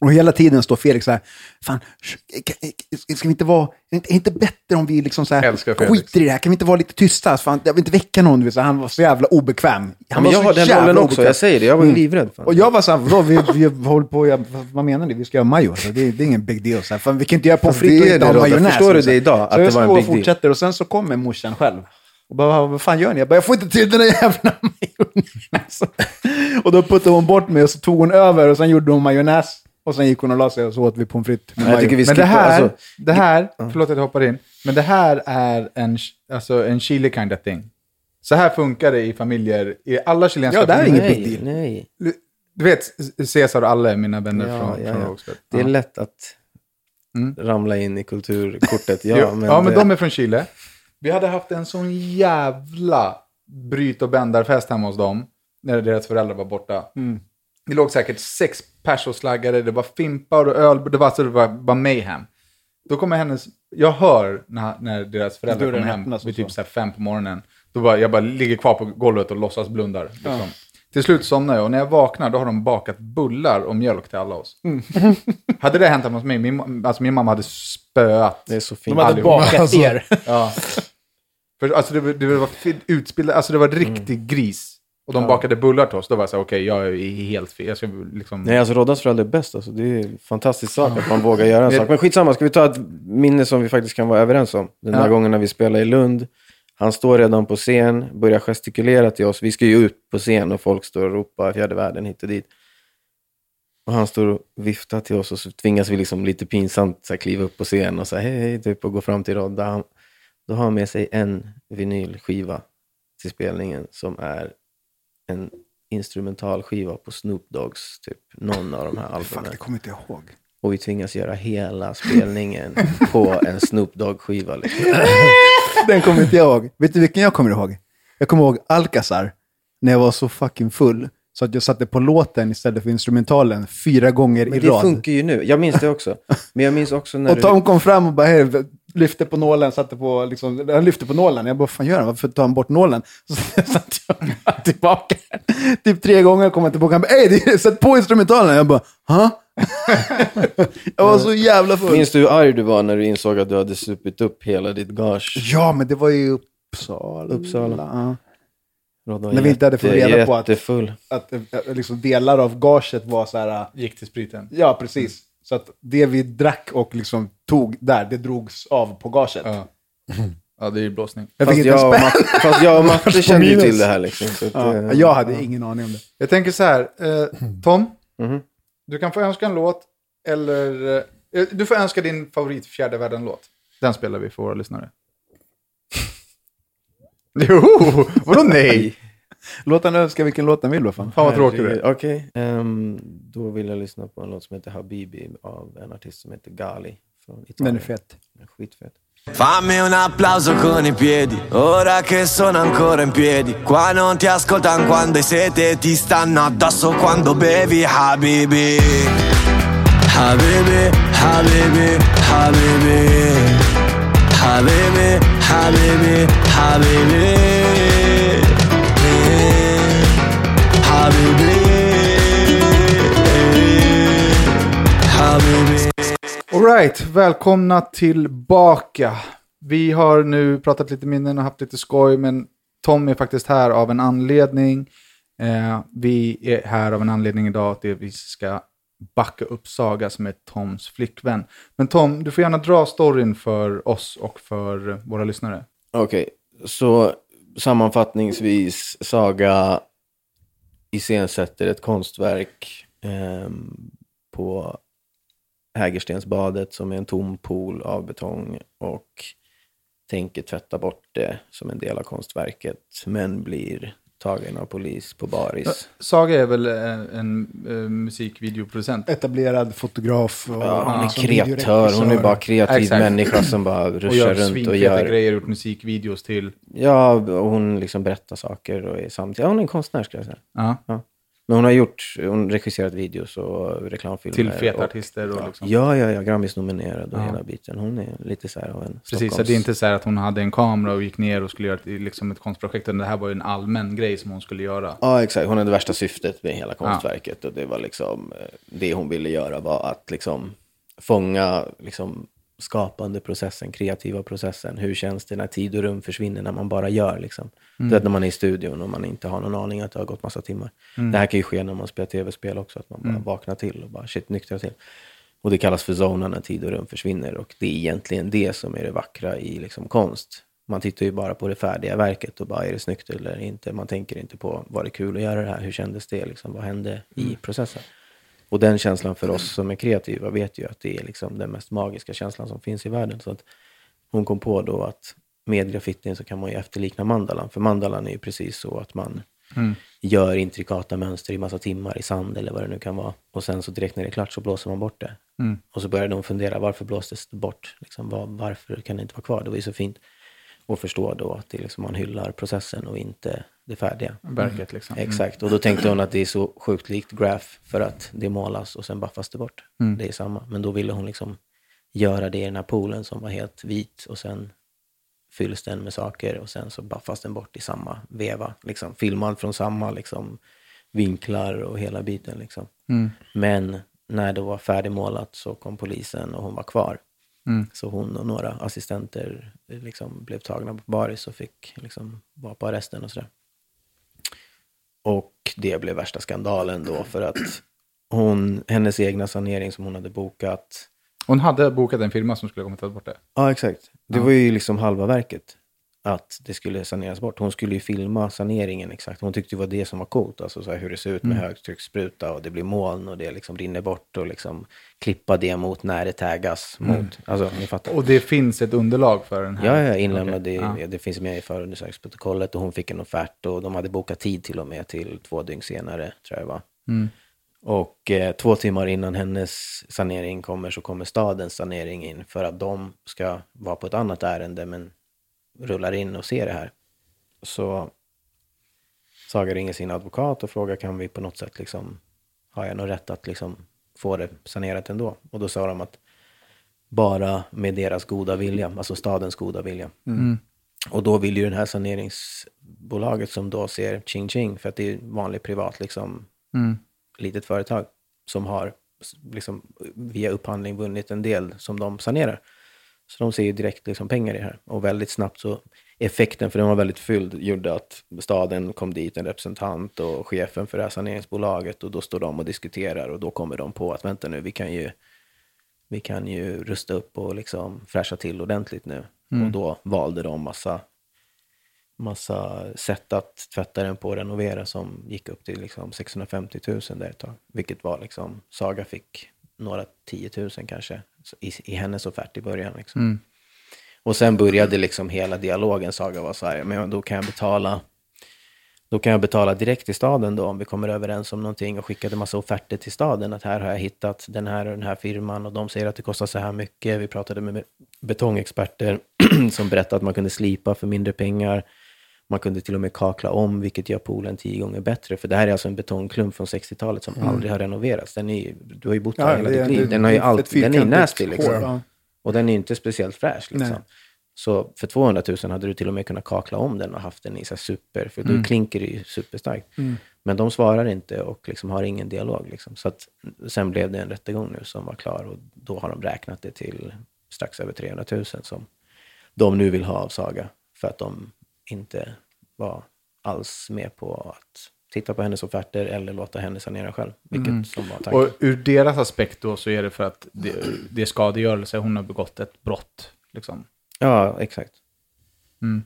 Och hela tiden står Felix så här, fan, ska vi inte vara, är det inte, bättre om vi liksom så här, skiter i det här, kan vi inte vara lite tysta? Fan, jag vill inte väcka någon, du så han var så jävla obekväm. Han Ja, men jag så har den rollen också, obekväm. jag säger det. Jag var ju livrädd. Fan. Och jag var så här, vadå, vi, vi håller på, jag, vad menar ni? Vi ska göra majo. Alltså, det, det är ingen big deal. Så här, fan, vi kan inte göra pommes frites och inte ha majonnäs. Förstår du Så det idag, att så det jag var en står och big deal? fortsätter och sen så kommer morsan själv. Och bara, vad fan gör ni? Jag bara, jag får inte till den där jävla majonnäsen. och då puttade hon bort mig och så tog hon över och sen gjorde hon majonnäs. Och sen gick hon och la sig och så åt vi pommes frites med jag tycker majo. vi Men det här, alltså, det här förlåt att jag hoppar in, men det här är en, alltså en chili kind of thing. Så här funkar det i familjer, i alla chilenska Ja, det här är familjer. inget big deal. nej. Du vet, Cesar och alla mina vänner Ja, från, ja, från ja. Rågsved. Det är Ja. lätt att Mm. ramla in i kulturkortet. Ja, Ja, men, ja, men det, de är från Chile. Vi hade haft en sån jävla bryt och bändarfest hemma hos dem. När deras föräldrar var borta. Mm. Det låg säkert sex pers och slaggade, det var fimpar och öl, det var, så det var bara mayhem. Då kommer hennes, jag hör när, när deras föräldrar kommer hem vid typ så. här fem på morgonen. Då bara, jag bara ligger kvar på golvet och låtsas blundar. Liksom. Till slut somnar jag och när jag vaknar då har de bakat bullar och mjölk till alla oss. Mm. hade det hänt hemma hos mig, min, alltså min mamma hade spöat. det är så fint. De hade Allihopa. bakat Alltså. er. Ja. För, alltså det, var- det var utbildat, alltså det var Mm. riktig gris. Och de bakade bullar till oss. Då var jag så här, okej, jag är helt fel. Jag ska liksom... Nej, alltså Roddas föräldrar är bäst. Alltså. Det är en fantastisk sak att man vågar göra en sak. Men skitsamma, ska vi ta ett minne som vi faktiskt kan vara överens om? Den där Ja. gången när vi spelade i Lund. Han står redan på scen, börjar gestikulera till oss. Vi ska ju ut på scen och folk står och ropar fjärde världen hit och dit. Och han står och viftar till oss och så tvingas vi liksom lite pinsamt så här, kliva upp på scen och säga hej, hej, typ och gå fram till Rodda. Han, då har han med sig en vinylskiva till spelningen som är en instrumentalskiva på Snoop Dogs, typ någon av de här Fuck, albumen. det kommer inte ihåg. Och vi tvingas göra hela spelningen på en Snoop Dogg-skiva. Liksom. Den kommer inte jag ihåg. Vet du vilken jag kommer ihåg? Jag kommer ihåg Alcazar, när jag var så fucking full. Så att jag satte på låten istället för instrumentalen fyra gånger i Men det rad. funkar ju nu. Jag minns det också. Men jag minns också när Och du... Tom kom fram och bara, hej, lyfte på nålen, satte på, liksom, han lyfte på nålen. Jag bara, vad fan gör han? Varför tar han bort nålen? Så satte jag tillbaka. typ tre gånger kom han tillbaka. Han bara, hej, det- sätt på instrumentalen. Jag bara, ha? jag var så jävla full. Minns du hur arg du var när du insåg att du hade supit upp hela ditt gage? Ja, men det var ju Uppsala. Uppsala. Ja. När vi inte hade fått reda på att- Jättefull. Att eh, liksom delar av gaget var så här, Gick till spriten. ja precis. Så att det vi drack och liksom tog där, det drogs av på gaget. Ja. ja, det är ju blåsning. Jag Fast inte jag, och. Matte, fast jag och Matte kände ju till det här. Liksom, så att, Ja, eh, jag hade ingen aning om det. Jag tänker så här, eh, Tom. Mhm. Du kan få önska en låt, eller... Eh, du får önska din favorit fjärde världen-låt. Den spelar vi för våra lyssnare. Jo, vadå nej? Låt han önska vilken låt han vill då fan. Fan vad tråkig du är. Okej, ehm, då vill jag lyssna på en låt som heter Habibi av en artist som heter Gali från Italien. Den är fet. Den är Skitfett. Fammi un applauso con i piedi, ora che sono ancora in piedi. Qua non ti ascoltano quando hai sete, ti stanno addosso quando bevi, Habibi. Habibi, Habibi, Habibi. Habibi, Habibi, Habibi. Alright, välkomna tillbaka. Vi har nu pratat lite minnen och haft lite skoj, men Tom är faktiskt här av en anledning. Eh, vi är här av en anledning idag att vi ska backa upp Saga som är Toms flickvän. Men Tom, du får gärna dra storyn för oss och för våra lyssnare. Okej, så sammanfattningsvis, Saga iscensätter ett konstverk eh, på Hägerstensbadet som är en tom pool av betong och tänker tvätta bort det som en del av konstverket, men blir tagen av polis på baris. Saga är väl eh, en eh, musikvideoproducent? Etablerad fotograf. Och, Ja, hon är kreatör, hon är bara kreativ Exakt. människa som bara Och ruschar gör runt och svinfeta gör... grejer, gjort musikvideos till. Ja, och hon liksom berättar saker och är samtidigt... Ja, hon är en konstnär skulle jag säga. Ja, Men hon har gjort, hon regisserat videos och reklamfilmer. till feta och, artister och liksom. Ja, ja, ja, Grammis-nominerad och Ja. hela biten. Hon är lite så här av en Precis, så det är inte så här att hon hade en kamera och gick ner och skulle göra ett, liksom ett konstprojekt. Det här var ju en allmän grej som hon skulle göra. Ja, exakt. Hon hade värsta syftet med hela konstverket. Och det var liksom, eh, det hon ville göra var att liksom fånga liksom skapande processen, kreativa processen. Hur känns det när tid och rum försvinner när man bara gör liksom. Du vet när man är i studion och man inte har någon aning att det har gått massa timmar. Det här kan ju ske när man spelar tv-spel också, att man bara vaknar till och bara shit, nyktrar till. Och det kallas för zona när tid och rum försvinner. Och det är egentligen det som är det vackra i liksom konst. Man tittar ju bara på det färdiga verket och bara, är det snyggt eller inte? Man tänker inte på, var det kul att göra det här? Hur kändes det? Liksom, vad hände i processen? Och den känslan för oss som är kreativa vet ju att det är liksom den mest magiska känslan som finns i världen. Så att hon kom på då att med graffitin så kan man ju efterlikna mandalan. För mandalan är ju precis så att man gör intrikata mönster i massa timmar i sand eller vad det nu kan vara. Och sen så direkt när det är klart så blåser man bort det. Och så började de fundera, varför blåstes det bort? Liksom, var, varför kan det inte vara kvar? Det var ju så fint. Och förstå då att det liksom, man hyllar processen och inte det färdiga. Verket liksom. Exakt, och då tänkte hon att det är så sjukt likt graph för att det målas och sen buffas det bort. Det är samma, men då ville hon liksom göra det i den här poolen som var helt vit och sen fylls den med saker och sen så buffas den bort i samma veva. Liksom, filmad från samma liksom, vinklar och hela biten. Liksom. Men när det var färdigmålat så kom polisen och hon var kvar. Så hon och några assistenter liksom, blev tagna på baris och fick liksom, vara på arresten och sådär. Och det blev värsta skandalen då för att hon, hennes egna sanering som hon hade bokat. Hon hade bokat en firma som skulle komma ta bort det. Ja, exakt. Det var ju liksom halva verket. Att det skulle saneras bort. Hon skulle ju filma saneringen exakt. Hon tyckte det var det som var coolt. Alltså så här, hur det ser ut med högtrycksspruta och det blir moln och det liksom rinner bort och liksom klippa det mot när det taggas mot. Alltså, ni fattar. Och det finns ett underlag för den här? Ja, ja, inlämnad. Okej, i, ja. Det finns med i förundersökningsprotokollet och hon fick en offert och de hade bokat tid till och med till två dygn senare, tror jag det var. Och eh, två timmar innan hennes sanering kommer så kommer stadens sanering in för att de ska vara på ett annat ärende men rullar in och ser det här. Så Saga ringer sin advokat och frågar kan vi på något sätt liksom, har jag något rätt att liksom få det sanerat ändå? Och då sa de att bara med deras goda vilja, alltså stadens goda vilja. Och då vill ju den här saneringsbolaget som då ser ching ching, för att det är vanlig privat liksom, litet företag som har liksom, via upphandling vunnit en del som de sanerar. Så de ser ju direkt liksom, pengar i det här. Och väldigt snabbt så, effekten, för den var väldigt fylld, gjorde att staden kom dit, en representant och chefen för det här saneringsbolaget och då står de och diskuterar och då kommer de på att vänta nu, vi kan ju vi kan ju rusta upp och liksom fräscha till ordentligt nu. Och då valde de massa, massa sätt att tvätta den på och renovera som gick upp till liksom 650 000 där ett tag. Vilket var liksom, Saga fick några 10 000 kanske i, i hennes offert i början. Liksom. Och sen började liksom hela dialogen. Saga var så här, men då kan jag betala då kan jag betala direkt till staden då om vi kommer överens om någonting och skickade massa offerter till staden att här har jag hittat den här och den här firman och de säger att det kostar så här mycket. Vi pratade med betongexperter som berättade att man kunde slipa för mindre pengar. Man kunde till och med kakla om, vilket gör poolen tio gånger bättre. För det här är alltså en betongklump från 60-talet som aldrig har renoverats. Den är, du har ju bott där Ja, hela ditt liv. en- Den, har ju alltid, den är nasty liksom. ja. Och den är inte speciellt fräsch liksom. Nej. Så för 200 000 hade du till och med kunnat kakla om den och haft den i så här super, för då klinker det ju superstarkt. Men de svarar inte och liksom har ingen dialog. Liksom. Så att, sen blev det en rättegång nu som var klar och då har de räknat det till strax över 300 000 som de nu vill ha av Saga för att de inte var alls med på att titta på hennes offerter eller låta henne sanera själv. Vilket som var tanken. Och ur deras aspekt då så är det för att det, det är skadegörelse, hon har begått ett brott. Liksom. Ja, exakt. Mm.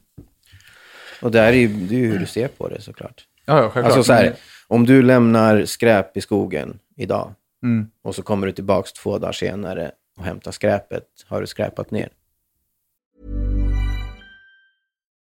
Och det är ju, det är ju hur du ser på det såklart. Ja, ja, självklart. Alltså så här, om du lämnar skräp i skogen idag Mm. och så kommer du tillbaks två dagar senare och hämtar skräpet, har du skräpat ner?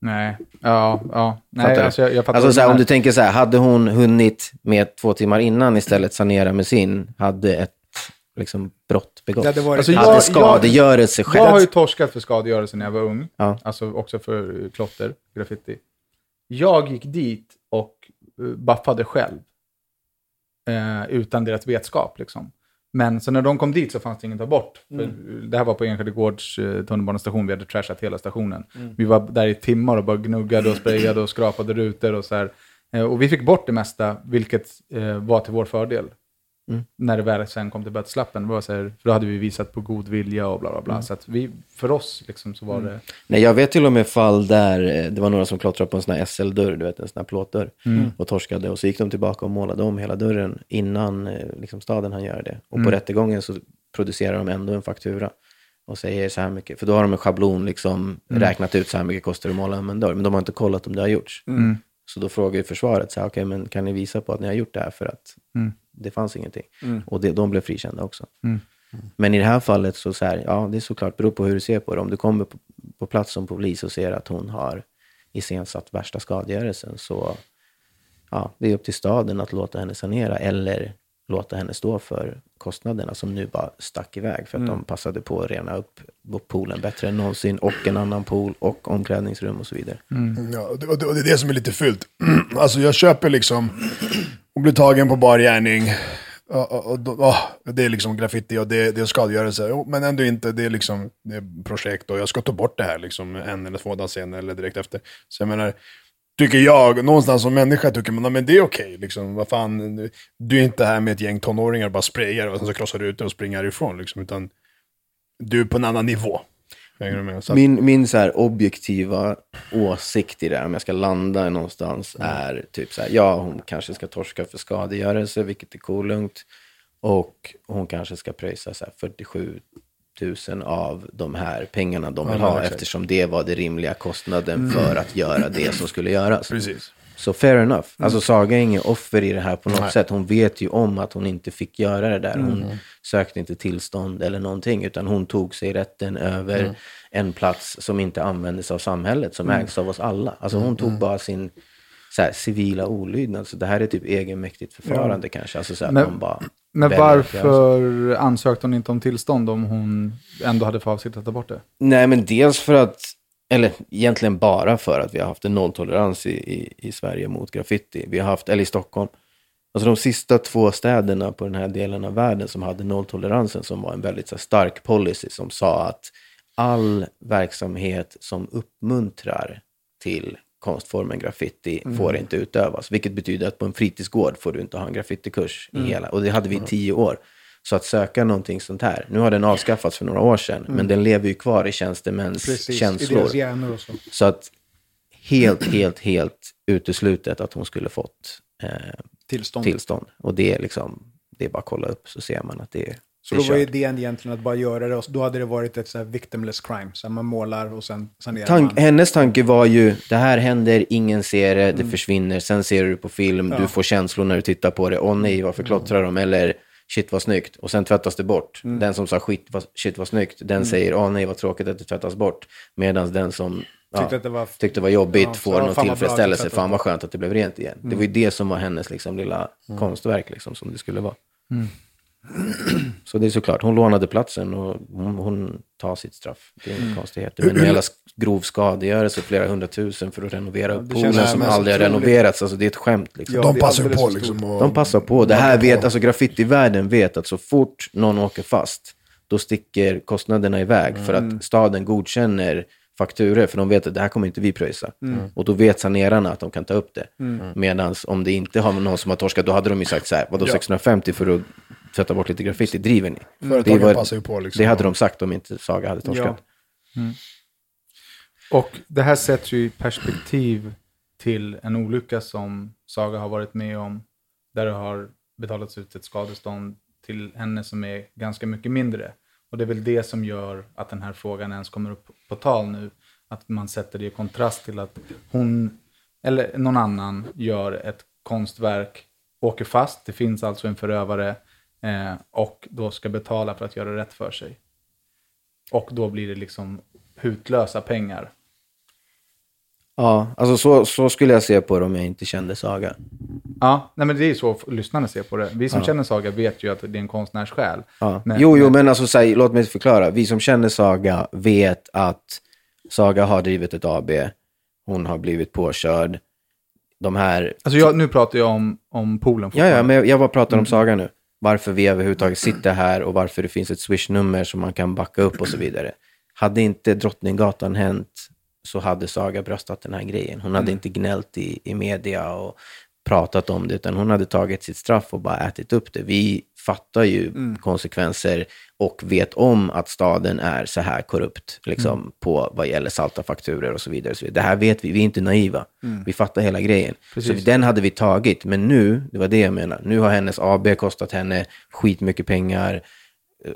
Nej, ja, ja. Nej, Fattar alltså jag, jag fattar Alltså så här, om du tänker så här, hade hon hunnit med två timmar innan istället sanera med sin, hade ett liksom, brott begåtts. Det varit- Alltså, hade jag- skadegörelse skett. Jag har ju torskat för skadegörelse när jag var ung. Ja. Alltså också för eh, klotter, graffiti. Jag gick dit och uh, baffade själv. Eh, utan deras vetskap liksom. Men så när de kom dit så fanns det inget att ta bort. För Det här var på Enskede Gårds eh, tunnelbanestation, vi hade trashat hela stationen. Vi var där i timmar och bara gnuggade och sprayade och skrapade rutor och så här. Eh, och vi fick bort det mesta, vilket eh, var till vår fördel. När det väl sen kom till böteslappen, det var så här, för då hade vi visat på god vilja och bla bla bla. Så att vi, för oss liksom så var det... Nej, jag vet till och med fall där eh, det var några som klottrade på en sån här SL-dörr, du vet en sån här plåtdörr, och torskade. Och så gick de tillbaka och målade om hela dörren innan eh, liksom, staden han göra det. Och på rättegången så producerar de ändå en faktura och säger så här mycket. För då har de en schablon, liksom, räknat ut så här mycket kostar det att måla om en dörr. Men de har inte kollat om det har gjorts. Så då frågar ju försvaret, så här, okej, men kan ni visa på att ni har gjort det här för att det fanns ingenting. Och det, de blev frikända också. Men i det här fallet så, så här, ja det är såklart, beror på hur du ser på det. Om du kommer på, på plats som polis och ser att hon har iscensatt värsta skadegörelsen så ja, det är upp till staden att låta henne sanera eller låta henne stå för kostnaderna som nu bara stack iväg för att de passade på att rena upp poolen bättre än någonsin och en annan pool och omklädningsrum och så vidare. Ja, och det, och det och det är det som är lite fult. Alltså jag köper liksom, hon blir tagen på bar gärning. Och, och, och, och, det är liksom graffiti och det, det är skadegörelse. Men ändå inte, det är liksom det är projekt och jag ska ta bort det här liksom en eller två dagar senare eller direkt efter. Så jag menar, tycker jag, någonstans som människa tycker man, men det är okej. liksom, vad fan, du är inte här med ett gäng tonåringar och bara sprayar och sen så krossar du ut det och springer härifrån. Liksom, utan du är på en annan nivå. Hänger du med? Så att- Min, min så här objektiva åsikt i det här, om jag ska landa någonstans, är typ så här, ja, hon kanske ska torska för skadegörelse, vilket är kolugnt. Och hon kanske ska pröjsa så här 47 000 av de här pengarna de vill Ja, ha, exakt. eftersom det var den rimliga kostnaden för att göra det som skulle göras. Precis. Så fair enough. Alltså Saga är ingen offer i det här på något sätt. Hon vet ju om att hon inte fick göra det där. Hon sökte inte tillstånd eller någonting, utan hon tog sig rätten över en plats som inte användes av samhället, som ägs av oss alla. Alltså hon tog bara sin så här, civila olydnad. Så det här är typ egenmäktigt förfarande kanske. Alltså så här, Men- bara Men varför ansökte hon inte om tillstånd om hon ändå hade för avsikt att ta bort det? Nej, men dels för att, eller egentligen bara för att vi har haft en nolltolerans i, i, i Sverige mot graffiti. Vi har haft, eller i Stockholm. Alltså de sista två städerna på den här delen av världen som hade nolltoleransen som var en väldigt här, stark policy som sa att all verksamhet som uppmuntrar till konstformen graffiti får inte utövas. Vilket betyder att på en fritidsgård får du inte ha en graffitikurs i hela. Och det hade vi i tio år. Så att söka någonting sånt här, nu har den avskaffats för några år sedan, men den lever ju kvar i tjänstemäns Precis, i känslor. deras hjärnor och så. Så att helt, helt, helt uteslutet att hon skulle fått eh, Tillstånd. tillstånd. Och det är liksom, det är bara att kolla upp så ser man att det är Så Det då var kört. idén egentligen att bara göra det och då hade det varit ett så här victimless crime. Så man målar och sen sanerar Tank, man. hennes tanke var ju, det här händer, ingen ser det, det försvinner, sen ser du på film, du får känslor när du tittar på det, åh nej, varför klottrar de? Eller shit vad snyggt, och sen tvättas det bort. Den som sa skit, vad, shit vad snyggt, den säger, åh nej vad tråkigt att det tvättas bort. Medan den som ja, Tyckte att det var- tyckte det var jobbigt Ja, får någon bra tillfredsställelse, fan vad skönt att det blev rent igen. Det var ju det som var hennes liksom, lilla konstverk, liksom, som det skulle vara. Så det är såklart, hon lånade platsen och hon, hon tar sitt straff. Det är Mm. inga konstigheter. Men en jävla grov skadegörelse, flera hundratusen för att renovera upp det poolen som aldrig har renoverats. Alltså det är ett skämt liksom. Ja, De passar på för liksom. Och, De passar på. Det här vet, alltså graffitivärlden vet att så fort någon åker fast, då sticker kostnaderna iväg. För Mm. att staden godkänner fakturer, för de vet att det här kommer inte vi pröjsa. Mm. Och då vet sanerarna att de kan ta upp det. Medan om det inte har någon som har torskat, då hade de ju sagt så här, vadå 650 för att tvätta bort lite graffiti, driver ni? Företagen Det var- passar ju på liksom. Det hade de sagt om inte Saga hade torskat. Och det här sätts ju i perspektiv till en olycka som Saga har varit med om. Där det har betalats ut ett skadestånd till henne som är ganska mycket mindre. Och det är väl det som gör att den här frågan ens kommer upp på tal nu. Att man sätter det i kontrast till att hon, eller någon annan, gör ett konstverk, åker fast, det finns alltså en förövare, eh, och då ska betala för att göra rätt för sig. Och då blir det liksom hutlösa pengar. Ja, alltså så, så skulle jag se på det om jag inte kände Saga. Ja, nej men det är ju så lyssnarna ser på det. Vi som känner Saga vet ju att det är en konstnärssjäl. Ja. Men- jo, jo, men- alltså, säg, låt mig förklara. Vi som känner Saga vet att Saga har drivit ett AB. Hon har blivit påkörd. De här... Alltså jag, nu pratar jag om, om poolen Ja, ja, men jag, bara pratar Mm. om Saga nu. Varför vi överhuvudtaget sitter här och varför det finns ett swish-nummer som man kan backa upp och så vidare. Hade inte Drottninggatan hänt så hade Saga bröstat den här grejen. Hon hade Mm. inte gnällt i, i media och pratat om det, utan hon hade tagit sitt straff och bara ätit upp det. Vi fattar ju Mm. konsekvenser och vet om att staden är så här korrupt liksom, Mm. på vad gäller salta fakturer och så vidare. och så vidare. Det här vet vi, vi är inte naiva. Vi fattar hela grejen. Så Mm. Precis. den hade vi tagit, men nu, det var det jag menar, nu har hennes AB kostat henne skitmycket pengar.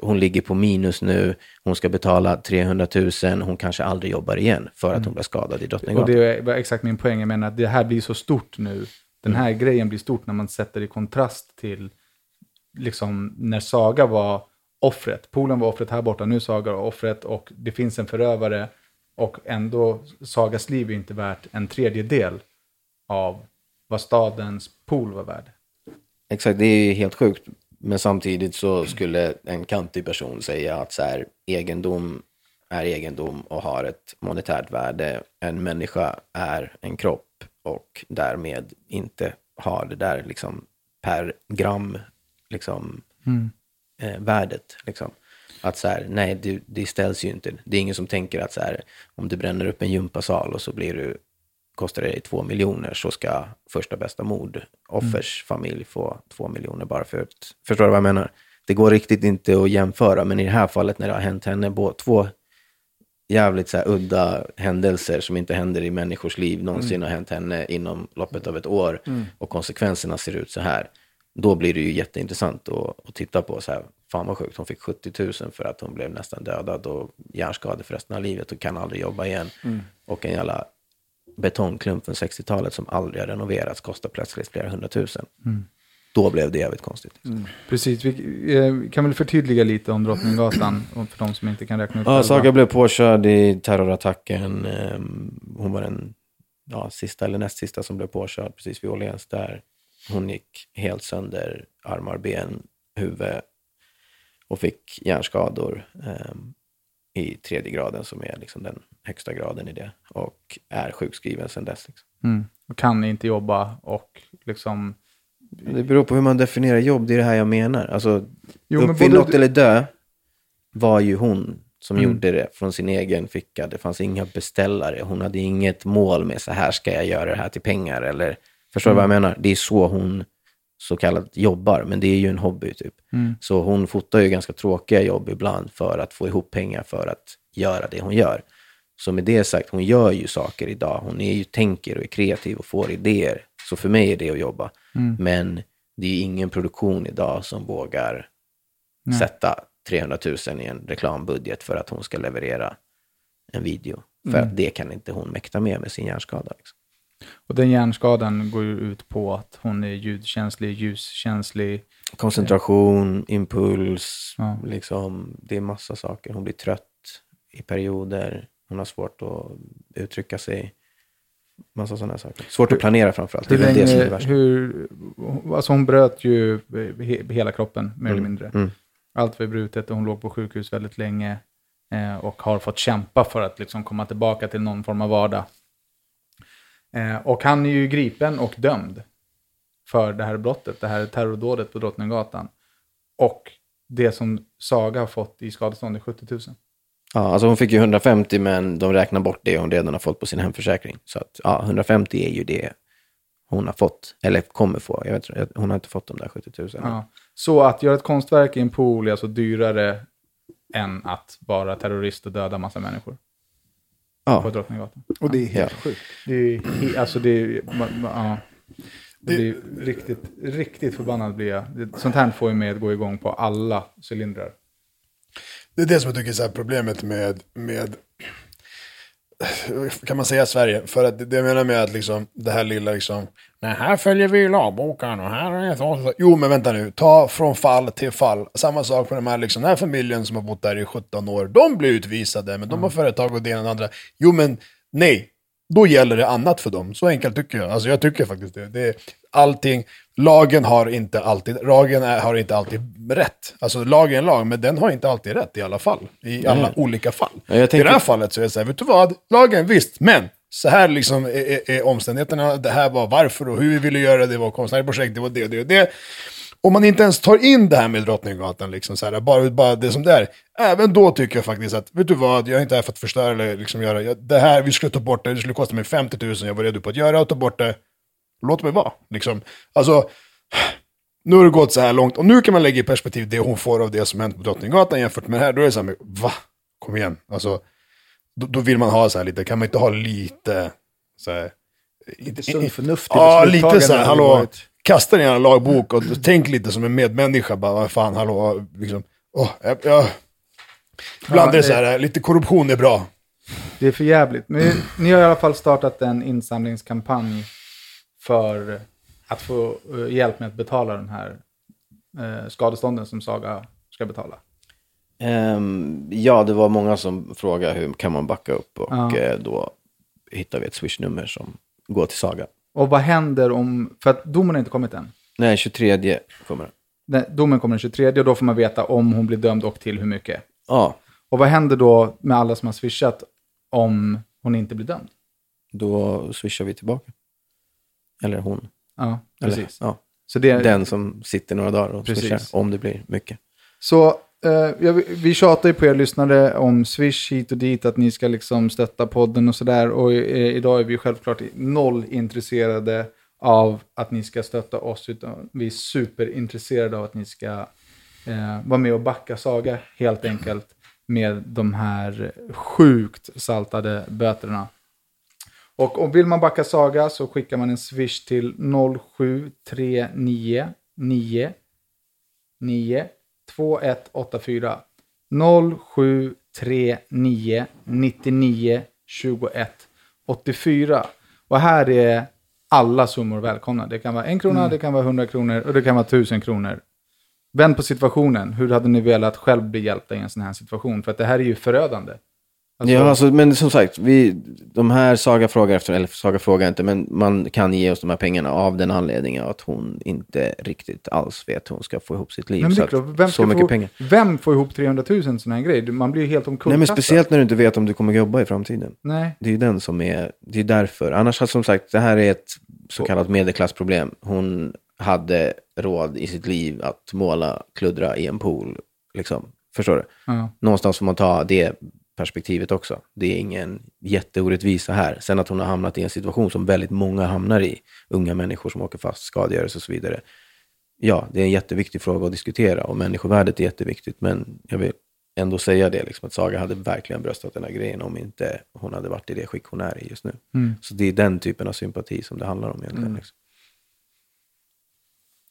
Hon ligger på minus nu, hon ska betala 300 000, hon kanske aldrig jobbar igen för att hon blev skadad i Mm. Och Drottninggatan. det var exakt min poäng. Jag menar att det här blir så stort nu. Den här grejen blir stort när man sätter i kontrast till liksom när Saga var offret. Poolen var offret här borta, nu är Saga offret och det finns en förövare. Och ändå, Sagas liv är inte värt en tredjedel av vad stadens pool var värd. Exakt, det är ju helt sjukt. Men samtidigt så skulle en kantig person säga att så här, egendom är egendom och har ett monetärt värde. En människa är en kropp och därmed inte har det där liksom per gram liksom, eh, värdet. Liksom. Att så här, nej, det, det ställs ju inte. Det är ingen som tänker att så här, om du bränner upp en gympasal och så blir du, kostar det dig två miljoner så ska första bästa mord, offers familj få två miljoner bara för att, förstår du vad jag menar? Det går riktigt inte att jämföra, men i det här fallet när det har hänt henne bå- två jävligt så här udda händelser som inte händer i människors liv någonsin har hänt henne inom loppet av ett år och konsekvenserna ser ut så här. Då blir det ju jätteintressant att, att titta på så här, fan vad sjukt, hon fick 70 000 för att hon blev nästan dödad och hjärnskadad för resten av livet och kan aldrig jobba igen. Och en jävla betongklump från 60-talet som aldrig har renoverats kostar plötsligt flera hundratusen. Då blev det jävligt konstigt. Precis, vi eh, kan väl förtydliga lite om Drottninggatan för de som inte kan räkna ut Ja. Saga blev påkörd i terrorattacken. Ehm, Hon var den ja, sista eller näst sista som blev påkörd precis vid Åhléns där. Hon gick helt sönder, armar, ben, huvud och fick hjärnskador ehm, i tredje graden som är liksom den högsta graden i det och är sjukskriven sedan dess. Liksom. Mm. Och kan inte jobba och liksom... Det beror på hur man definierar jobb, det är det här jag menar. Alltså, Jo, men uppfinn både något du- eller dö var ju hon som Mm. gjorde det från sin egen ficka. Det fanns inga beställare. Hon hade inget mål med så här ska jag göra det här till pengar. Eller, förstår du vad jag Mm. menar? Det är så hon så kallat jobbar, men det är ju en hobby typ. Mm. Så hon fotar ju ganska tråkiga jobb ibland för att få ihop pengar för att göra det hon gör. Så med det sagt, hon gör ju saker idag. Hon är ju tänker och är kreativ och får idéer. Så för mig är det att jobba. Mm. Men det är ju ingen produktion idag som vågar Nej. sätta 300 000 i en reklambudget för att hon ska leverera en video. För Mm. att det kan inte hon mäkta med med sin hjärnskada. Liksom. Och den hjärnskadan går ju ut på att hon är ljudkänslig, ljuskänslig. Koncentration, impuls, Ja. liksom, det är massa saker. Hon blir trött i perioder. Hon har svårt att uttrycka sig. Massa sådana saker. Svårt att planera framförallt. Det är väl det som är länge, hur, alltså hon bröt ju he, hela kroppen mer eller Mm, mindre. mm. Allt var brutet och hon låg på sjukhus väldigt länge. Eh, och har fått kämpa för att liksom komma tillbaka till någon form av vardag. Eh, och han är ju gripen och dömd för det här brottet, det här terrordådet på Drottninggatan. Och det som Saga har fått i skadestånd är 70 000. Ja, alltså hon fick ju 150 men de räknar bort det hon redan har fått på sin hemförsäkring. Så att, ja, 150 är ju det hon har fått, eller kommer få. Jag vet, hon har inte fått de där 70 000. Ja. Så att göra ett konstverk i en pool är alltså dyrare än att vara terrorist och döda massa människor på Ja, Drottninggatan. Och det är helt Ja. sjukt. Det är, he- alltså det är, ma- ma- ja. Det blir riktigt, riktigt förbannad blir jag. Sånt här får ju mig att gå igång på alla cylindrar. Det är det som jag tycker är så här problemet med, med kan man säga Sverige? För att det det jag menar med att liksom, det här lilla liksom, nej här följer vi lagboken och här är så. så." Jo men vänta nu, ta från fall till fall. Samma sak med de här, liksom, den här familjen som har bott där i 17 år. De blir utvisade, men de har företag och det ena och det andra. Jo men nej, då gäller det annat för dem. Så enkelt tycker jag. Alltså jag tycker faktiskt det. det är allting, lagen har inte alltid, lagen är, har inte alltid rätt. Alltså lagen är lag, men den har inte alltid rätt i alla fall. I alla olika fall. Ja, jag I tänker- det här fallet så är det så här, vet du vad? Lagen, visst, men så här liksom är, är, är omständigheterna, det här var varför och hur vi ville göra det, det var konstnärligt projekt, det var det och det och det. Om man inte ens tar in det här med Drottninggatan, liksom så här, bara, bara det som det är, även då tycker jag faktiskt att, vet du vad, jag är inte här för att förstöra eller liksom göra, jag, det här, vi skulle ta bort det, det skulle kosta mig 50 000, jag var redo på att göra och ta bort det, låt mig vara. Liksom. Alltså, nu har det gått så här långt, och nu kan man lägga i perspektiv det hon får av det som hänt på Drottninggatan jämfört med det här, då är det så här, med, va? Kom igen, alltså, då, då vill man ha så här lite, kan man inte ha lite, så här, Lite sunt förnuft i Ja, lite så här, hallå, kasta din lagbok och tänk lite som en medmänniska, bara, vad fan, hallå, liksom, åh, jag, jag, ibland Ja, är det så här, lite korruption är bra. Det är för jävligt. Men ni har i alla fall startat en insamlingskampanj för att få eh, hjälp med att betala den här eh, skadestånden som Saga ska betala. Ehm, ja, det var många som frågade hur kan man backa upp och Ja. eh, då hittade vi ett swishnummer som går till Saga. Och vad händer om, för att domen har inte kommit än. Nej, 23 kommer den. Domen kommer den 23 och då får man veta om hon blir dömd och till hur mycket. Ja, Och vad händer då med alla som har swishat om hon inte blir dömd? då swishar vi tillbaka. Eller hon. Ja, Eller, precis. ja, Så, det, den som sitter några dagar och Precis. swishar, om det blir mycket. så Uh, jag, vi tjatar ju på er lyssnare om Swish hit och dit, att ni ska liksom stötta podden och sådär. Och eh, idag är vi självklart noll intresserade av att ni ska stötta oss, utan vi är superintresserade av att ni ska uh, vara med och backa Saga helt enkelt med de här sjukt saltade böterna. Och och vill man backa Saga så skickar man en swish till 0739 9 9 2184 0739 99 21 84. Och här är alla summor välkomna. Det kan vara en krona, det kan vara 100 kronor och det kan vara 1000 kronor. Vänd på situationen. Hur hade ni velat själv bli hjälpta i en sån här situation? För att det här är ju förödande. Alltså, Ja, alltså, men som sagt, vi, de här Saga frågar efter, eller Saga frågar inte, men man kan ge oss de här pengarna av den anledningen att hon inte riktigt alls vet hur hon ska få ihop sitt liv. det så klart, vem, så mycket få, pengar. vem får ihop 300 000 sån här grej? Man blir ju helt omkullkastad. Nej, men speciellt när du inte vet om du kommer jobba i framtiden. Nej. Det är ju den som är, det är därför. Annars, har som sagt, det här är ett så kallat medelklassproblem. Hon hade råd i sitt liv att måla, kluddra i en pool. Liksom. Förstår du? Ja. Någonstans får man ta det perspektivet också. Det är ingen jätteorättvisa här. Sen att hon har hamnat i en situation som väldigt många hamnar i. Unga människor som åker fast, skadegörelse och så vidare. Ja, det är en jätteviktig fråga att diskutera och människovärdet är jätteviktigt. Men jag vill ändå säga det, liksom, att Saga hade verkligen bröstat den här grejen om inte hon hade varit i det skick hon är i just nu. Mm. Så det är den typen av sympati som det handlar om egentligen. Liksom.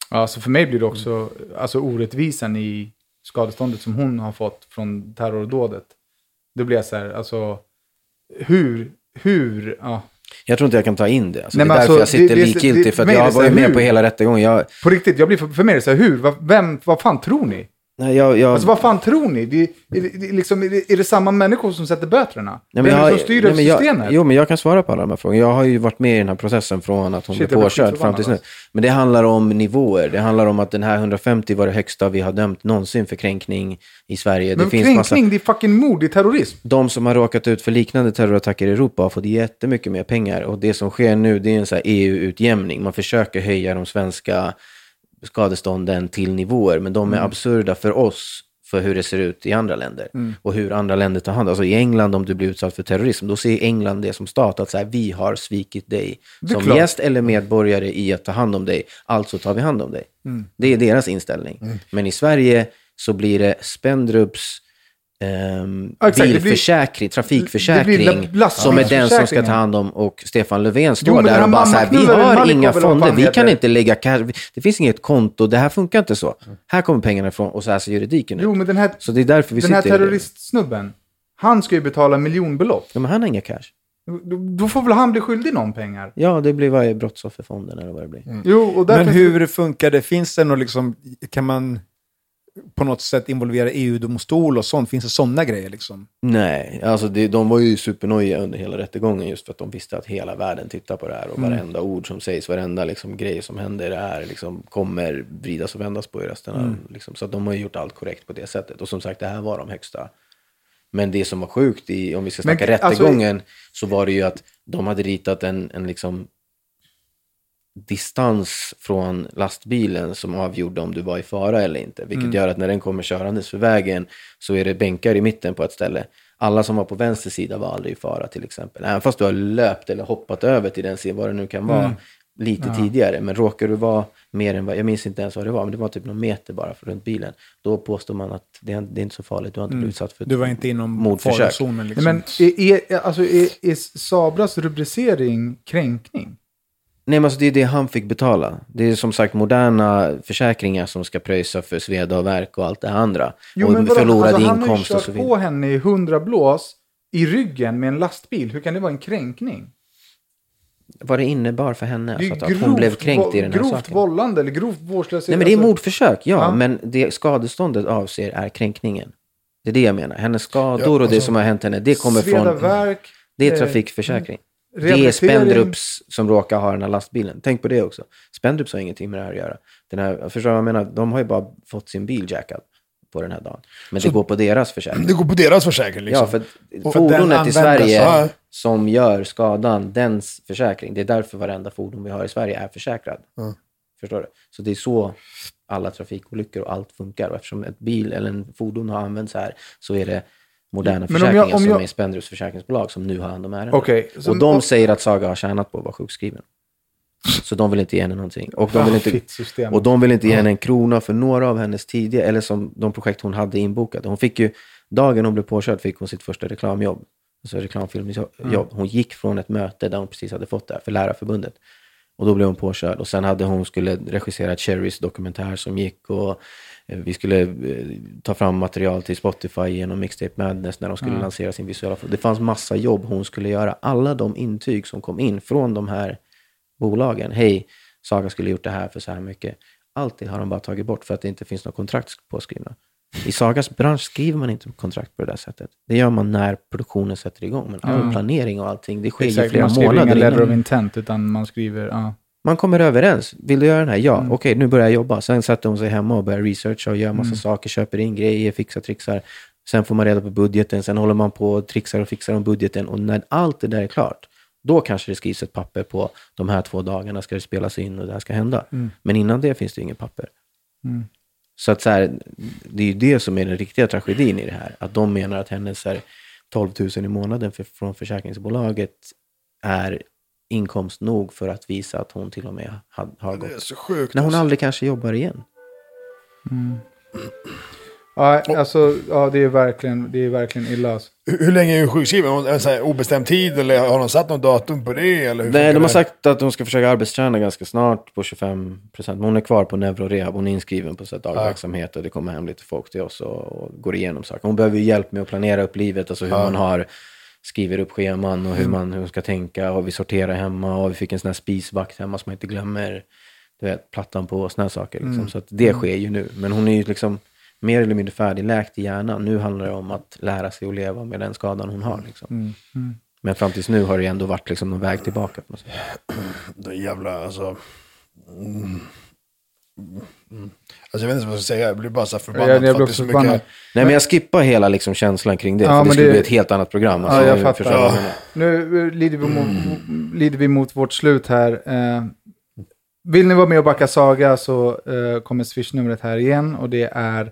Ja, så för mig blir det också alltså, orättvisan i skadeståndet som hon har fått från terrordådet. Då blir jag så här, alltså, hur, hur, ja. Jag tror inte jag kan ta in det. Alltså, Nej, det är men därför alltså, jag sitter det- det- likgiltig, för att jag det så var ju här, med hur? på hela rättegången. Jag, På riktigt, jag blir för, för mig är det så här, hur, vad, vem, vad fan tror ni? Nej, jag, jag, Alltså vad fan tror ni? Det, är, det, liksom, är, det, är det samma människor som sätter böterna? Nej, Vem men är det som styr nej, jag, systemet? Jo, men jag kan svara på alla de här frågorna. Jag har ju varit med i den här processen från att hon Shit, blev påkörd fram tills nu. skitförbannad, Men det handlar om nivåer. Det handlar om att den här 150 var det högsta vi har dömt någonsin för kränkning i Sverige. men det kränkning, massa... det är fucking mord, det är terrorism. De som har råkat ut för liknande terrorattacker i Europa har fått jättemycket mer pengar. Och det som sker nu, det är en EU-utjämning. Man försöker höja de svenska skadestånden till nivåer, men de är Mm. absurda för oss för hur det ser ut i andra länder. Mm. Och hur andra länder tar hand Alltså i England, om du blir utsatt för terrorism, då ser England det som stat att så här, vi har svikit dig som klart. gäst eller medborgare i att ta hand om dig. Alltså tar vi hand om dig. Mm. Det är deras inställning. Men i Sverige så blir det Spendrups Ja, exakt. Blir- bilförsäkring, trafikförsäkring, blir la- som är den som ska ta hand om och Stefan Löfven Jo, står den där och bara så här, vi har inga fonder, vi kan inte lägga cash, det finns inget konto, det här funkar inte så. Här kommer pengarna ifrån och så här ser juridiken ut. Jo, men den här, Så det är därför vi den här terroristsnubben, han ska ju betala miljonbelopp. Ja, men han har inga cash. Då, får väl han bli skyldig någon pengar? Ja, det blir varje brottsofferfonden eller vad det blir. Jo, och Men hur funkar det? Finns det något liksom, kan man på något sätt involvera EU-domstol och sånt? Finns det sådana grejer liksom? Nej, alltså det, de var ju supernojiga under hela rättegången just för att de visste att hela världen tittar på det här och Mm. varenda ord som sägs, varenda liksom, grej som händer är, liksom, kommer vridas och vändas på i resten av, Mm. liksom, Så de har gjort allt korrekt på det sättet. Och som sagt, det här var de högsta. Men det som var sjukt, i, om vi ska Men, snacka alltså- rättegången, så var det ju att de hade ritat en, en liksom distans från lastbilen som avgjorde om du var i fara eller inte. Vilket Mm. gör att när den kommer körandes för vägen så är det bänkar i mitten på ett ställe. Alla som var på vänster sida var aldrig i fara till exempel. Även fast du har löpt eller hoppat över till den sidan, vad det nu kan vara, Mm. lite Ja. tidigare. Men råkar du vara mer än vad, jag minns inte ens vad det var, men det var typ någon meter bara för runt bilen. Då påstår man att det är, det är inte så farligt, du har inte Mm. blivit utsatt för Du var inte inom mordförsök. farozonen liksom. Nej, men är, är, alltså, är, är Sabras rubricering kränkning? Nej, men alltså det är det han fick betala. Det är som sagt moderna försäkringar som ska pröjsa för sveda och verk och allt det andra. Jo, och men vadå? förlorad alltså, han har ju inkomst och kört så på vidare. henne i hundra blås i ryggen med en lastbil. Hur kan det vara en kränkning? Vad det innebar för henne, Det är alltså att, att hon blev kränkt i den här grovt saken. vållande eller grovt vårdslöshet. Nej, men det är alltså- mordförsök, ja, Ja. men det skadeståndet avser är kränkningen. Det är det jag menar. Hennes skador och det alltså, som har hänt henne, det kommer sveda, från... värk, Det är eh, trafikförsäkring. Det är. Spendrups som råkar ha den här lastbilen. Tänk på det också. Spendrups har ingenting med det här att göra. Den här, förstår du vad jag menar? De har ju bara fått sin bil jackad på den här dagen. Men Så- det går på deras försäkring. Det går på deras försäkring liksom. Ja, för Och- fordonet i Sverige Ja. som gör skadan, dens försäkring. Det är därför varenda fordon vi har i Sverige är försäkrad. Ja. Förstår du? Så det är så alla trafikolyckor och allt funkar. Och eftersom ett bil eller en fordon har använts här så är det moderna Men om jag- försäkringar om som jag- är Spendrups försäkringsbolag som nu har hand om ärendet. Okej, så- och de säger att Saga har tjänat på att vara sjukskriven. Så de vill inte ge henne någonting. Och de vill inte, fitt system. och de vill inte ge henne en krona för några av hennes tidigare, eller som de projekt hon hade inbokade. Hon fick ju, dagen hon blev påkörd fick hon sitt första reklamjobb. Alltså reklamfilmjobb. Mm. Hon gick från ett möte där hon precis hade fått det här för Lärarförbundet. Och då blev hon påkörd. Och sen hade hon skulle regissera Cherries dokumentär som gick. Och eh, vi skulle eh, ta fram material till Spotify genom Mixtape Madness när de skulle Mm. lansera sin visuella. Det fanns massa jobb hon skulle göra. Alla de intyg som kom in från de här bolagen. Hej, Saga skulle gjort det här för så här mycket. Allt det har de bara tagit bort för att det inte finns några kontrakt påskrivna. I Sagas bransch skriver man inte kontrakt på det där sättet. Det gör man när produktionen sätter igång. Men all Mm. planering och allting, det sker ju Exakt, flera man skriver månader inga letter innan. of intent, utan man skriver... Ja. Man kommer överens. Vill du göra den här? Ja. Mm. Okej, nu börjar jag jobba. Sen sätter hon sig hemma och börjar researcha och gör massa Mm. saker, köper in grejer, fixar, trixar. Sen får man reda på budgeten, sen håller man på och trixar och fixar om budgeten. Och när allt det där är klart, då kanske det skrivs ett papper på de här två dagarna ska det spelas in och det här ska hända. Mm. Men innan det finns det inget papper. Mm. Så att så här, det är ju det som är den riktiga tragedin i det här. Att de menar att hennes här, 12 000 i månaden för, från försäkringsbolaget är inkomst nog för att visa att hon till och med har, har Det är gått. så sjukt. När hon alltså. aldrig kanske jobbar igen. Ja, alltså, ja, det är verkligen, det är verkligen illa. Alltså. Hur, hur länge är hon sjukskriven? En sån här obestämd tid eller har de satt något datum på det? Eller Nej, de har det? sagt att hon ska försöka arbetsträna ganska snart på 25 procent. Hon är kvar på neurorehab. Hon är inskriven på dagverksamhet och det kommer hem lite folk till oss och, och går igenom saker. Hon behöver ju hjälp med att planera upp livet, alltså hur man har skriver upp scheman och hur man, hur man ska tänka och vi sorterar hemma och vi fick en sån här spisvakt hemma som man inte glömmer du vet, plattan på och såna här saker. Liksom. Så att det sker ju nu. Men hon är ju liksom mer eller mindre färdigläkt i hjärnan. Nu handlar det om att lära sig att leva med den skadan hon har. Liksom. Men fram tills nu har det ändå varit liksom någon väg tillbaka. På något sätt. Det är jävla, alltså... Mm. Mm. Alltså jag vet inte vad jag ska säga, jag blir bara så här förbannad. Jag- jag blir också så förbannad. mycket- Nej, men jag skippar hela liksom känslan kring det. Ja, för det skulle det- bli ett helt annat program. Alltså, Ja, jag fattar. menar. Nu eh, lider vi, mot, lider vi mot vårt slut här. Eh, vill ni vara med och backa Saga så eh, kommer swishnumret här igen och det är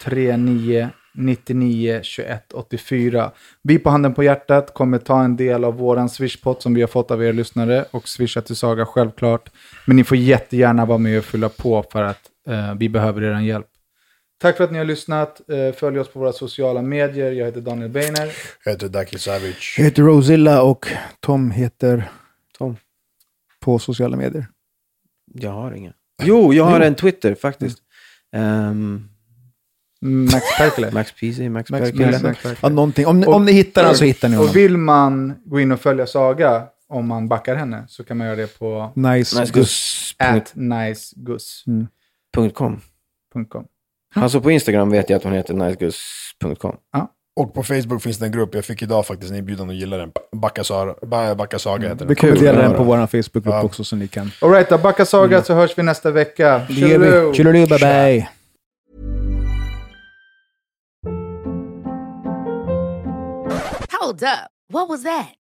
0739 99 21 84. Vi på handen på hjärtat kommer ta en del av våran swishpot som vi har fått av er lyssnare och swisha till Saga självklart. Men ni får jättegärna vara med och fylla på för att eh, vi behöver er hjälp. Tack för att ni har lyssnat. Eh, följ oss på våra sociala medier. Jag heter Daniel Beiner. Jag heter Daki Savic. Jag heter Rosilla och Tom heter Tom. på sociala medier. Jag har inga. Jo, jag har en Twitter faktiskt. Ehm, Max Perkele. Max PC, Max, Max- Perkele. Max- Max Perkele. Ja, någonting. Om, ni- Och- om ni hittar den så hittar ni honom. Och vill man gå in och följa Saga om man backar henne så kan man göra det på Nice. Nicegus. at nicegus.com. Punkt .com. Alltså på Instagram vet jag att hon heter nicegus.com. Och på Facebook finns det en grupp, jag fick idag faktiskt en inbjudan och gillar den. Backa, Saga heter Vi den. kommer Kul. dela den på vår Facebookgrupp Ja. också så ni kan... All right, då backa Saga så hörs vi nästa vecka. Vi. Tjolilu, bye bye. Hold up. What was that?